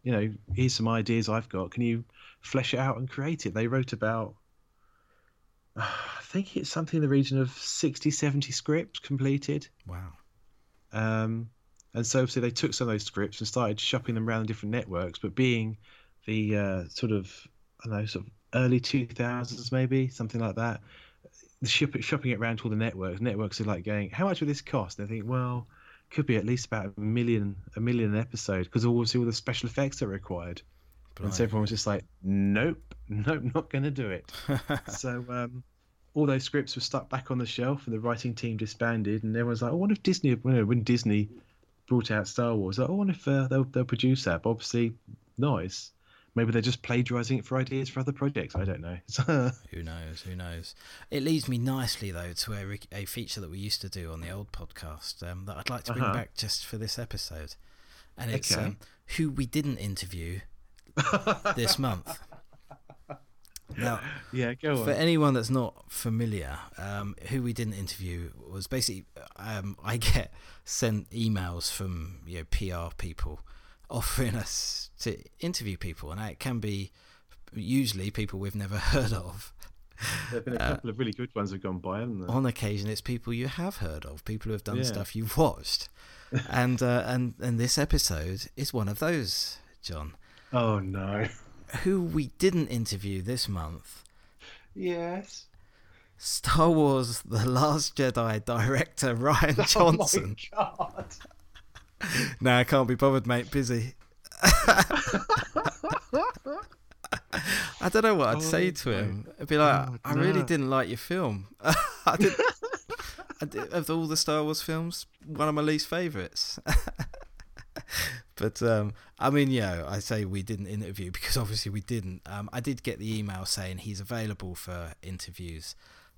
Speaker 3: you know, here's some ideas I've got. Can you flesh it out and create it?" They wrote about I think it's something in the region of 60, 70 scripts completed.
Speaker 1: Wow.
Speaker 3: Um, and so obviously they took some of those scripts and started shopping them around different networks. But being the uh, sort of I don't know, sort of early two thousands maybe something like that, the ship, shopping it around to all the networks. Networks are like going, how much will this cost? And they think, well, could be at least about a million, a million an episode because obviously all the special effects are required. And so everyone was just like, nope, nope, not going to do it. so um, all those scripts were stuck back on the shelf, and the writing team disbanded. And everyone's like, "Oh, what if Disney? When Disney brought out Star Wars, like, oh, I wonder if uh, they'll they'll produce that." But obviously, nice. Maybe they're just plagiarizing it for ideas for other projects. I don't know.
Speaker 1: who knows? Who knows? It leads me nicely though to a, a feature that we used to do on the old podcast um, that I'd like to bring uh-huh. back just for this episode, and it's okay. um, who we didn't interview this month. Now,
Speaker 3: yeah, go
Speaker 1: on. For anyone that's not familiar, um, who we didn't interview was basically um, I get sent emails from you know PR people offering us to interview people, and it can be usually people we've never heard of.
Speaker 3: There have been a uh, couple uh, of really good ones have gone by, haven't there?
Speaker 1: On occasion, it's people you have heard of, people who have done yeah. stuff you've watched, and uh, and and this episode is one of those, John.
Speaker 3: Oh no!
Speaker 1: who we didn't interview this month.
Speaker 3: Yes.
Speaker 1: Star Wars The Last Jedi director Rian Johnson.
Speaker 3: Oh my god.
Speaker 1: no, I can't be bothered, mate. Busy. I don't know what I'd oh, say to him. I'd be like, oh, I really didn't like your film. I did, I did, of all the Star Wars films, one of my least favourites. but um, I mean, yeah, I say we didn't interview because obviously we didn't. Um, I did get the email saying he's available for interviews,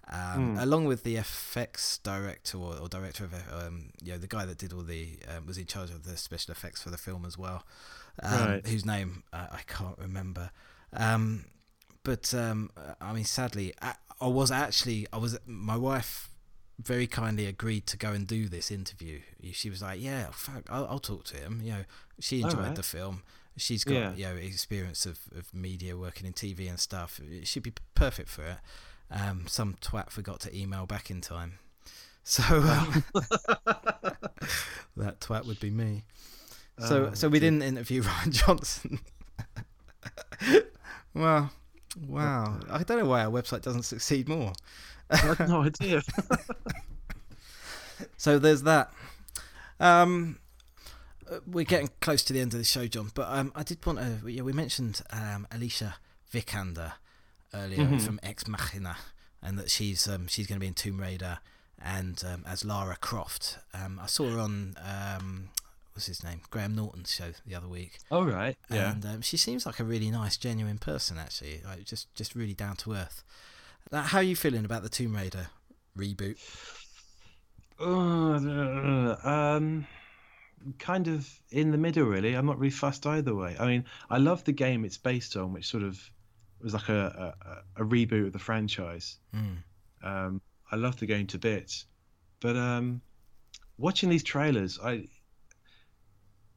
Speaker 1: um, mm. along with the effects director or, or director of, um, you know, the guy that did all the um, was in charge of the special effects for the film as well, um, right. whose name uh, I can't remember. Um, but um, I mean, sadly, I, I was actually I was my wife very kindly agreed to go and do this interview. She was like, "Yeah, fuck, I'll, I'll talk to him." You know, she enjoyed right. the film. She's got yeah. you know experience of, of media, working in TV and stuff. It should be perfect for it. Um, some twat forgot to email back in time, so um, that twat would be me. So oh, so we didn't interview Rian Johnson. well, wow. I don't know why our website doesn't succeed more.
Speaker 3: I had no idea.
Speaker 1: so there's that. Um, we're getting close to the end of the show, John. But um, I did want to. Yeah, we mentioned um, Alicia Vikander earlier mm-hmm. from Ex Machina, and that she's um, she's going to be in Tomb Raider and um, as Lara Croft. Um, I saw her on um, what's his name, Graham Norton's show the other week.
Speaker 3: Oh right, yeah.
Speaker 1: And um, she seems like a really nice, genuine person. Actually, like just just really down to earth. Now, how are you feeling about the Tomb Raider reboot?
Speaker 3: Uh, um, kind of in the middle, really. I'm not really fussed either way. I mean, I love the game it's based on, which sort of was like a, a, a reboot of the franchise. Mm. Um, I love the game to bits, but um, watching these trailers, I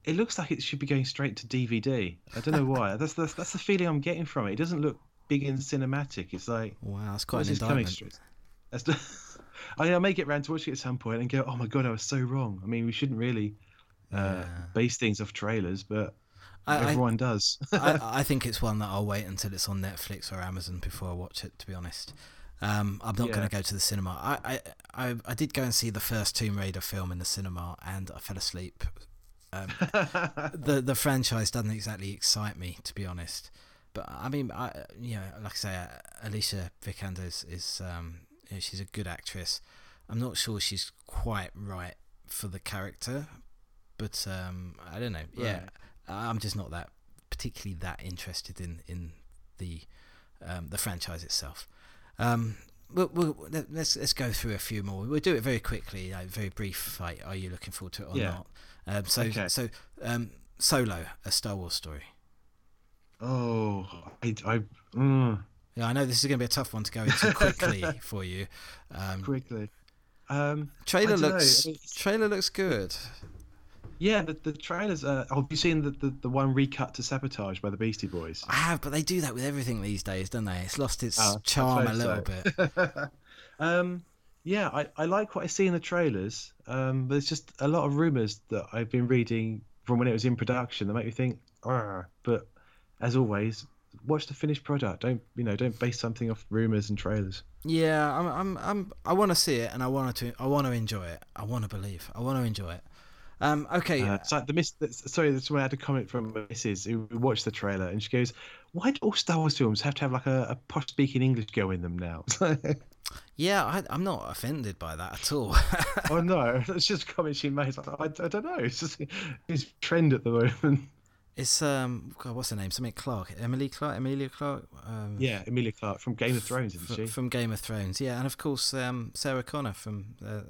Speaker 3: it looks like it should be going straight to DVD. I don't know why. that's, that's that's the feeling I'm getting from it. It doesn't look big and cinematic. It's like
Speaker 1: wow, that's quite an indictment.
Speaker 3: That's the, I, I may get around to watching it at some point and go, oh my god, I was so wrong. I mean, we shouldn't really uh, yeah. base things off trailers, but I, everyone
Speaker 1: I,
Speaker 3: does.
Speaker 1: I, I, think it's one that I'll wait until it's on Netflix or Amazon before I watch it. To be honest, um, I'm not yeah. going to go to the cinema. I, I, I, did go and see the first Tomb Raider film in the cinema, and I fell asleep. Um, the the franchise doesn't exactly excite me, to be honest. but I mean, I you know, like I say, uh, Alicia Vikander is, is um, you know, she's a good actress. I'm not sure she's quite right for the character, but um, I don't know. Yeah,
Speaker 3: Right.
Speaker 1: I'm just not that particularly that interested in in the um, the franchise itself. Um, we'll, we'll, let- let's let's go through a few more. We'll do it very quickly, like very brief. Like, are you looking forward to it or
Speaker 3: Yeah.
Speaker 1: not? Um, so
Speaker 3: Okay.
Speaker 1: so um, Solo, a Star Wars story.
Speaker 3: Oh, I, I mm,
Speaker 1: Yeah, I know this is going to be a tough one to go into quickly for you. Um,
Speaker 3: quickly. Um,
Speaker 1: trailer looks
Speaker 3: I mean, it's-
Speaker 1: trailer looks good.
Speaker 3: Yeah, the, the trailers. Uh, have you seen the, the, the one recut to Sabotage by the Beastie Boys?
Speaker 1: I have, but they do that with everything these days, don't they? It's lost its
Speaker 3: Oh,
Speaker 1: charm a little
Speaker 3: so.
Speaker 1: bit.
Speaker 3: um, yeah, I, I like what I see in the trailers, um, but there's just a lot of rumors that I've been reading from when it was in production that make me think, "Argh." but as always, watch the finished product. Don't you know? Don't base something off rumors and trailers.
Speaker 1: Yeah, I'm, I'm, I'm I want to see it, and I want to, I want to enjoy it. I want to believe. I want to enjoy it. Um, okay,
Speaker 3: Uh, it's like the miss. Sorry, that's why I had a comment from Mrs. who watched the trailer, and she goes, "Why do all Star Wars films have to have like a, a posh speaking English girl in them now?"
Speaker 1: yeah, I, I'm not offended by that at all.
Speaker 3: oh no, that's just a comment she made. I, I don't know. It's just it's trend at the moment.
Speaker 1: it's um, God, what's her name? Something Clark, Emily Clark, Emilia Clarke. Um,
Speaker 3: Yeah, Emilia Clarke from Game of Thrones, isn't she?
Speaker 1: from Game of Thrones. Yeah, and of course um, Sarah Connor from uh,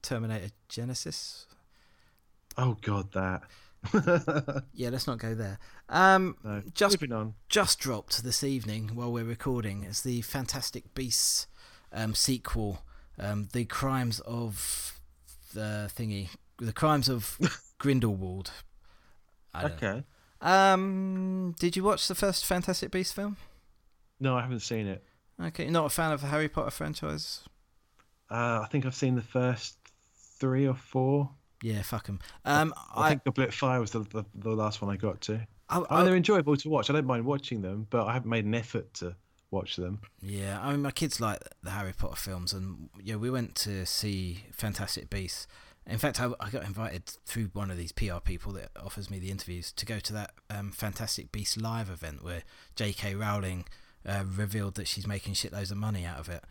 Speaker 1: Terminator Genisys.
Speaker 3: Oh God, that.
Speaker 1: Yeah, let's not go there. Um,
Speaker 3: no.
Speaker 1: Just- just dropped this evening while we're recording is the Fantastic Beasts um, sequel, um, The Crimes of the thingy, The Crimes of Grindelwald. I don't know.
Speaker 3: Okay.
Speaker 1: Um, did you watch the first Fantastic Beasts film?
Speaker 3: No, I haven't seen it.
Speaker 1: Okay, not a fan of the Harry Potter franchise.
Speaker 3: Uh, I think I've seen the first three or four.
Speaker 1: Yeah, fuck them. Um,
Speaker 3: I,
Speaker 1: I,
Speaker 3: think Goblet Fire was the, the, the last one I got to.
Speaker 1: I,
Speaker 3: I
Speaker 1: I,
Speaker 3: they're enjoyable to watch. I don't mind watching them, but I haven't made an effort to watch them.
Speaker 1: Yeah, I mean, my kids like the Harry Potter films, and yeah, we went to see Fantastic Beasts. In fact, I, I got invited through one of these PR people that offers me the interviews to go to that um, Fantastic Beasts live event where J.K. Rowling uh, revealed that she's making shitloads of money out of it,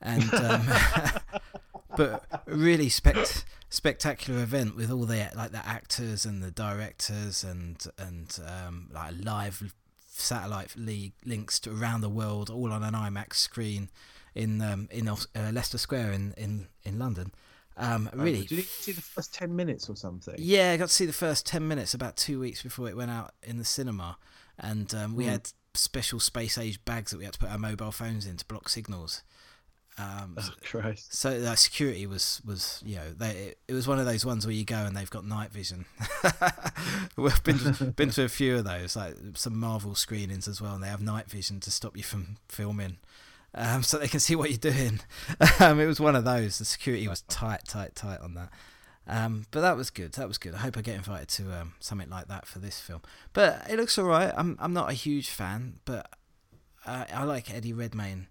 Speaker 1: and um, but a really spect spectacular event with all the like the actors and the directors and and um, like live satellite league links to around the world, all on an IMAX screen in um, in uh, Leicester Square in in in London. Um, really,
Speaker 3: Did you see the first ten minutes or something?
Speaker 1: yeah, I got to see the first ten minutes about two weeks before it went out in the cinema, and um, we
Speaker 3: Hmm.
Speaker 1: had special space age bags that we had to put our mobile phones in to block signals. Um,
Speaker 3: Oh Christ.
Speaker 1: so that security was was you know they it, it was one of those ones where you go and they've got night vision. We've been to, been to a few of those, like some Marvel screenings as well, and they have night vision to stop you from filming, um, so they can see what you're doing. um, it was one of those. The security was tight, tight, tight on that. Um, but that was good. That was good. I hope I get invited to um, something like that for this film. But it looks alright. I'm I'm not a huge fan, but uh, I like Eddie Redmayne.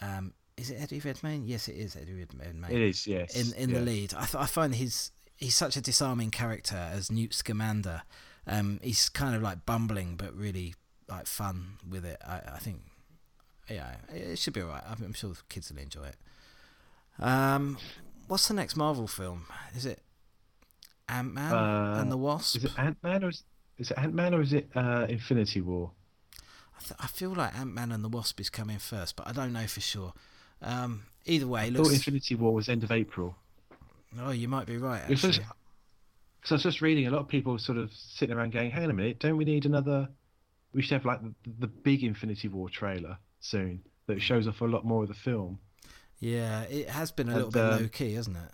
Speaker 1: Um, is it Eddie Redmayne? Yes, it is Eddie Redmayne.
Speaker 3: It is, yes.
Speaker 1: in in
Speaker 3: yeah.
Speaker 1: the lead. I th- I find he's he's such a disarming character as Newt Scamander. Um, he's kind of like bumbling, but really like fun with it. I, I think, yeah, it should be alright. I'm, I'm sure the kids will enjoy it. Um, what's the next Marvel film? Is it Ant Man
Speaker 3: Uh,
Speaker 1: and the Wasp?
Speaker 3: Is it Ant Man or is, is it Ant Man or is it uh, Infinity War?
Speaker 1: I, th- I feel like Ant Man and the Wasp is coming first, but I don't know for sure. Um, either way,
Speaker 3: I
Speaker 1: it
Speaker 3: thought. Infinity War was end of April.
Speaker 1: Oh, you might be right. Actually. Because.
Speaker 3: I was just reading a lot of people sort of sitting around going, "Hang on a minute, don't we need another? We should have like the, the big Infinity War trailer soon that shows off a lot more of the film."
Speaker 1: Yeah, it has been a
Speaker 3: And,
Speaker 1: little bit
Speaker 3: uh,
Speaker 1: low key, hasn't it?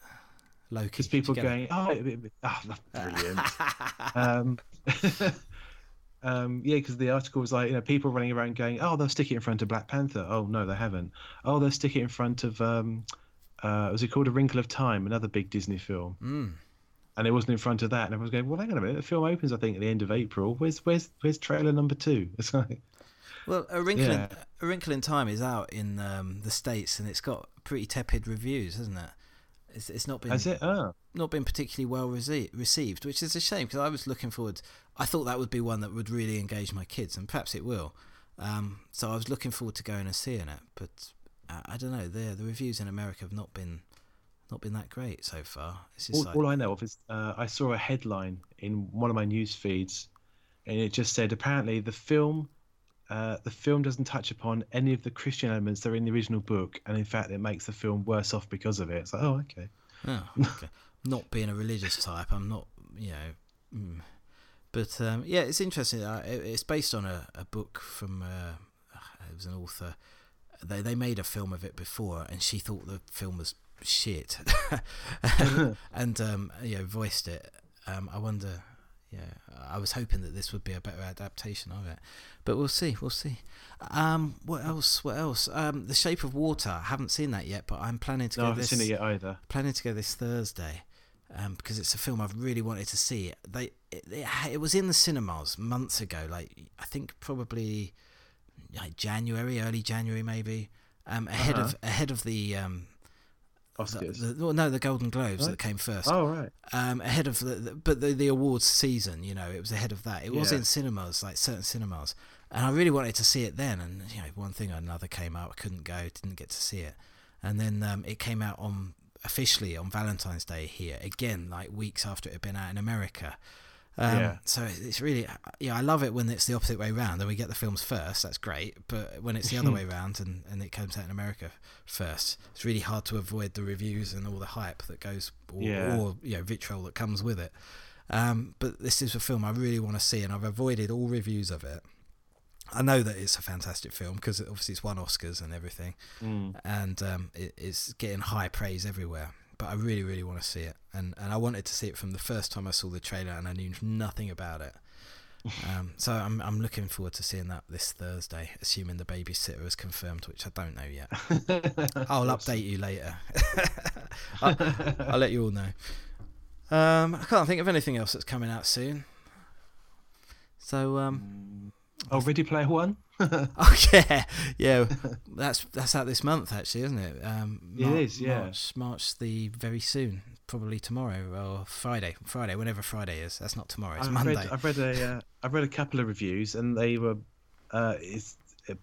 Speaker 1: Low key.
Speaker 3: Because people going, "Oh, oh brilliant." um, um, yeah, because the article was like, you know, people running around going, "Oh, they'll stick it in front of Black Panther." Oh no, they haven't. Oh, they'll stick it in front of um, uh, was it called A Wrinkle of Time, another big Disney film,
Speaker 1: mm.
Speaker 3: and it wasn't in front of that. And everyone's going, "Well, hang on a minute, the film opens, I think, at the end of April. Where's where's where's trailer number two? It's like,
Speaker 1: Well, a wrinkle,
Speaker 3: Yeah.
Speaker 1: in, a wrinkle in time is out in um, the states, and it's got pretty tepid reviews, hasn't it? It's, it's not been
Speaker 3: has it? Oh,
Speaker 1: not been particularly well rece- received, which is a shame because I was looking forward. I thought that would be one that would really engage my kids, and perhaps it will. Um, so I was looking forward to going and seeing it, but uh, I don't know. The the reviews in America have not been not been that great so far.
Speaker 3: All,
Speaker 1: like,
Speaker 3: all I know of is uh, I saw a headline in one of my news feeds, and it just said apparently the film, uh, the film doesn't touch upon any of the Christian elements that are in the original book, and in fact it makes the film worse off because of it. It's like, oh, okay.
Speaker 1: Oh, okay. not being a religious type, I'm not, you know. Mm. But um, yeah, it's interesting. Uh, it's based on a, a book from. Uh, it was an author. They they made a film of it before, and she thought the film was shit, and um, you know voiced it. Um, I wonder. Yeah, I was hoping that this would be a better adaptation of it, but we'll see. We'll see. Um, what else? What else? Um, The Shape of Water. I haven't seen that yet, but I'm planning to
Speaker 3: No, I
Speaker 1: go
Speaker 3: haven't
Speaker 1: this
Speaker 3: seen it yet either.
Speaker 1: planning to go this Thursday um, because it's a film I've really wanted to see. They it, it, it was in the cinemas months ago, like I think probably like January, early January maybe, um, ahead
Speaker 3: Uh-huh.
Speaker 1: of ahead of the um,
Speaker 3: Oscars.
Speaker 1: the- well, no the Golden Globes that came first.
Speaker 3: oh right.
Speaker 1: Um, ahead of the, the but the the awards season, you know, it was ahead of that. It was in cinemas, like certain cinemas, and I really wanted to see it then. And you know, one thing or another came out, I couldn't go, didn't get to see it, and then um, it came out on officially on Valentine's Day here again, like weeks after it had been out in America. Um,
Speaker 3: Yeah.
Speaker 1: So it's really, yeah, I love it when it's the opposite way round and we get the films first. That's great, but when it's the other way round and, and it comes out in America first, it's really hard to avoid the reviews and all the hype that goes, or,
Speaker 3: Yeah.
Speaker 1: or you know, vitriol that comes with it. Um, but this is a film I really want to see, and I've avoided all reviews of it. I know that it's a fantastic film because obviously it's won Oscars and everything,
Speaker 3: Mm.
Speaker 1: and um, it, it's getting high praise everywhere. But I really, really want to see it, and and I wanted to see it from the first time I saw the trailer, and I knew nothing about it. Um, so I'm I'm looking forward to seeing that this Thursday, assuming the babysitter is confirmed, which I don't know yet. I'll update you later. I'll, I'll let you all know. Um, I can't think of anything else that's coming out soon. So um,
Speaker 3: Oh, Ready Player One.
Speaker 1: Oh yeah, yeah. That's that's out this month actually, isn't it? Um,
Speaker 3: It is, yeah.
Speaker 1: March, March the very soon, probably tomorrow or Friday. Friday, whenever Friday is. That's not tomorrow. It's
Speaker 3: I've
Speaker 1: Monday.
Speaker 3: read, I've read a, uh, I've read a couple of reviews, and they were, uh, it's,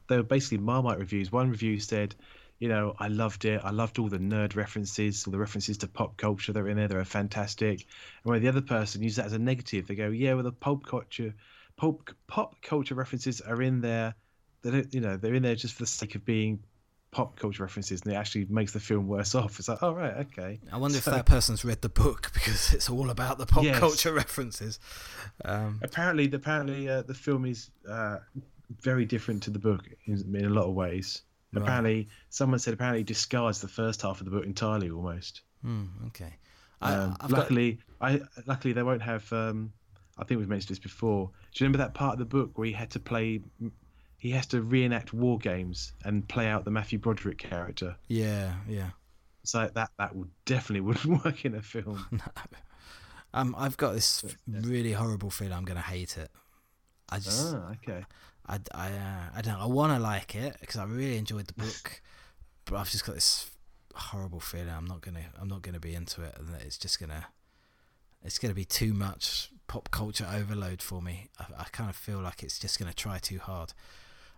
Speaker 3: they were basically Marmite reviews. One review said, you know, I loved it. I loved all the nerd references, all the references to pop culture that are in there. They were fantastic. And where the other person used that as a negative, they go, yeah, well, the pop culture, pop pop culture references are in there. They don't, you know, they're in there just for the sake of being pop culture references, and it actually makes the film worse off. It's like, oh right, okay.
Speaker 1: I wonder if that person's read the book because it's all about the pop
Speaker 3: Yes.
Speaker 1: culture references. Um,
Speaker 3: apparently apparently uh, the film is uh, very different to the book in, in a lot of ways
Speaker 1: Right.
Speaker 3: apparently someone said apparently discards the first half of the book entirely almost
Speaker 1: hmm, okay.
Speaker 3: Um,
Speaker 1: got,
Speaker 3: luckily i luckily they won't have um, i think we've mentioned this before do you remember that part of the book where he had to play he has to reenact war games and play out the matthew broderick character
Speaker 1: yeah, yeah.
Speaker 3: so that that would definitely wouldn't work in a film no.
Speaker 1: Um, I've got this really horrible feeling I'm going to hate it. I just,
Speaker 3: ah okay
Speaker 1: I, I, uh, I don't. know. I want to like it because I really enjoyed the book, but I've just got this horrible feeling I'm not gonna. I'm not gonna be into it, and that it's just gonna. It's gonna be too much pop culture overload for me. I, I kind of feel like it's just gonna try too hard.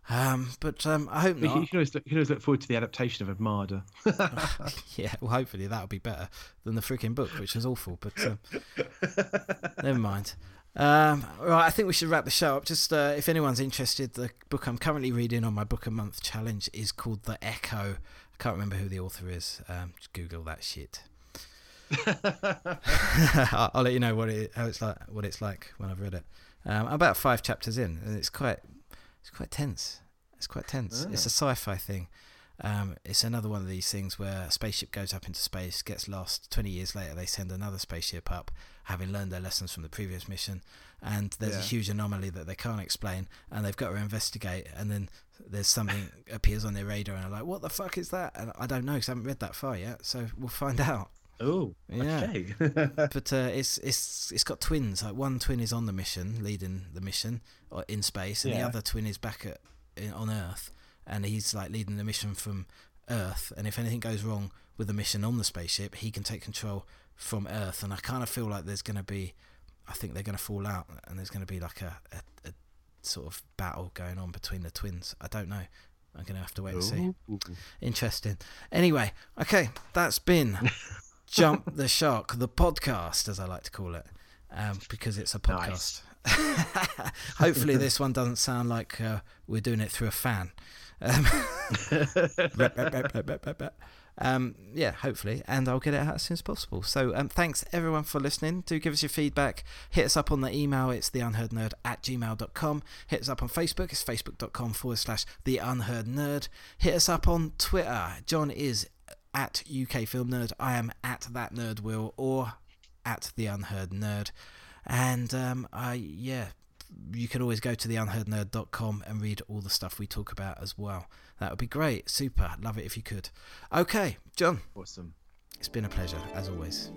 Speaker 1: Um, but um, I hope
Speaker 3: you,
Speaker 1: not.
Speaker 3: you can always look, you can always look forward to the adaptation of Armada.
Speaker 1: yeah, well, hopefully that'll be better than the freaking book, which is awful. But um, never mind. Um, right, I think we should wrap the show up. Just uh, if anyone's interested, the book I'm currently reading on my book a month challenge is called The Echo. I can't remember who the author is. Um, just Google that shit. I'll, let you know what it how it's like what it's like when I've read it. Um, I'm about five chapters in, and it's quite it's quite tense. It's quite tense. It's a sci-fi thing. Um, it's another one of these things where a spaceship goes up into space, gets lost. Twenty years later, they send another spaceship up, having learned their lessons from the previous mission. And there's a huge anomaly that they can't explain, and they've got to investigate. And then there's something appears on their radar, and they're like, "What the fuck is that?" And I don't know because I haven't read that far yet, so we'll find out.
Speaker 3: Oh
Speaker 1: Yeah.
Speaker 3: okay
Speaker 1: But uh, it's it's it's got twins. Like one twin is on the mission, leading the mission or in space, and the other twin is back at in, on Earth, and he's like leading the mission from Earth. And if anything goes wrong with the mission on the spaceship, he can take control from Earth. And I kind of feel like there's going to be, I think they're going to fall out, and there's going to be like a, a, a sort of battle going on between the twins. I don't know. I'm gonna have to wait and see.
Speaker 3: Ooh.
Speaker 1: Interesting. Anyway, okay, that's been Jump the Shark, the podcast, as I like to call it, um, because it's a podcast. Hopefully, this one doesn't sound like uh, we're doing it through a fan. Um, rep, rep, rep, um, yeah, hopefully, and I'll get it out as soon as possible. So, um, thanks everyone for listening. Do give us your feedback. Hit us up on the email, it's theunheardnerd at gmail.com. Hit us up on Facebook, it's facebook.com forward slash the unheard nerd. Hit us up on Twitter. John is at UK Film Nerd. I am at that nerd will or at the unheard nerd. And um, I yeah, you can always go to theunheardnerd.com and read all the stuff we talk about as well. That would be great. Super. Love it if you could. Okay, John,
Speaker 3: Awesome.
Speaker 1: it's been a pleasure as always.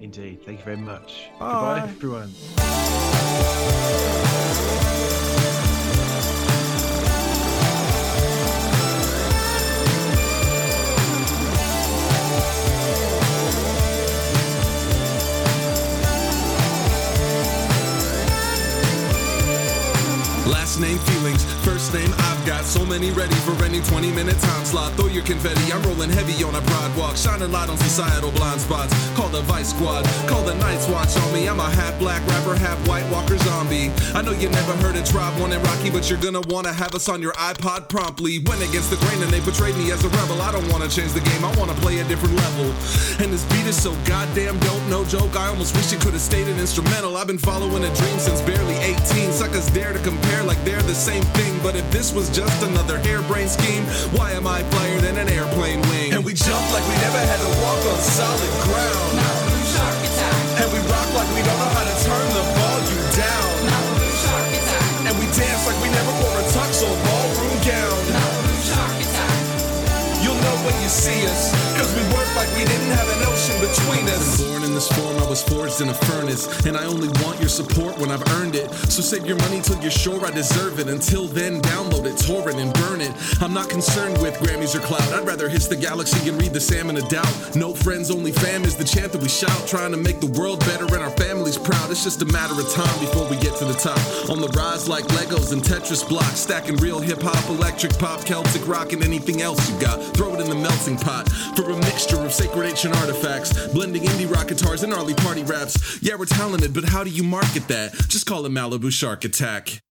Speaker 3: Indeed. Thank you very much.
Speaker 1: Bye.
Speaker 3: Goodbye, everyone.
Speaker 2: Name feelings, name I've got so many ready for any 20 minute time slot. Throw your confetti, I'm rolling heavy on a broad walk, shining light on societal blind spots. Call the Vice Squad, call the Night's Watch on me. I'm a half black rapper, half white walker zombie. I know you never heard a Tribe One and Rocky, but you're gonna wanna have us on your iPod promptly. Went against the grain and they portrayed me as a rebel. I don't wanna change the game, I wanna play a different level. And this beat is so goddamn dope, no joke. I almost wish it could have stayed an instrumental. I've been following a dream since barely 18. Suckers dare to compare like they're the same thing. But if this was just another harebrained scheme, why am I flyer than an airplane wing? And we jump like we never had to walk on solid ground. And we rock like we don't know how to turn the volume down. And we dance like we never wore a tux or ballroom gown. You'll know when you see us, cause we work like we didn't have an between us. Born in this form, I was forged in a furnace, and I only want your support when I've earned it. So save your money till you're sure I deserve it. Until then, download it, torrent, and burn it. I'm not concerned with Grammys or cloud. I'd rather hiss the galaxy and read the salmon of doubt. No friends, only fam is the chant that we shout. Trying to make the world better and our families proud. It's just a matter of time before we get to the top. On the rise like Legos and Tetris blocks, stacking real hip hop, electric pop, Celtic rock, and anything else you got. Throw it in the melting pot for a mixture of sacred ancient artifacts, blending indie rock guitars and early party raps. Yeah, we're talented, but how do you market that? Just call it Malibu Shark Attack.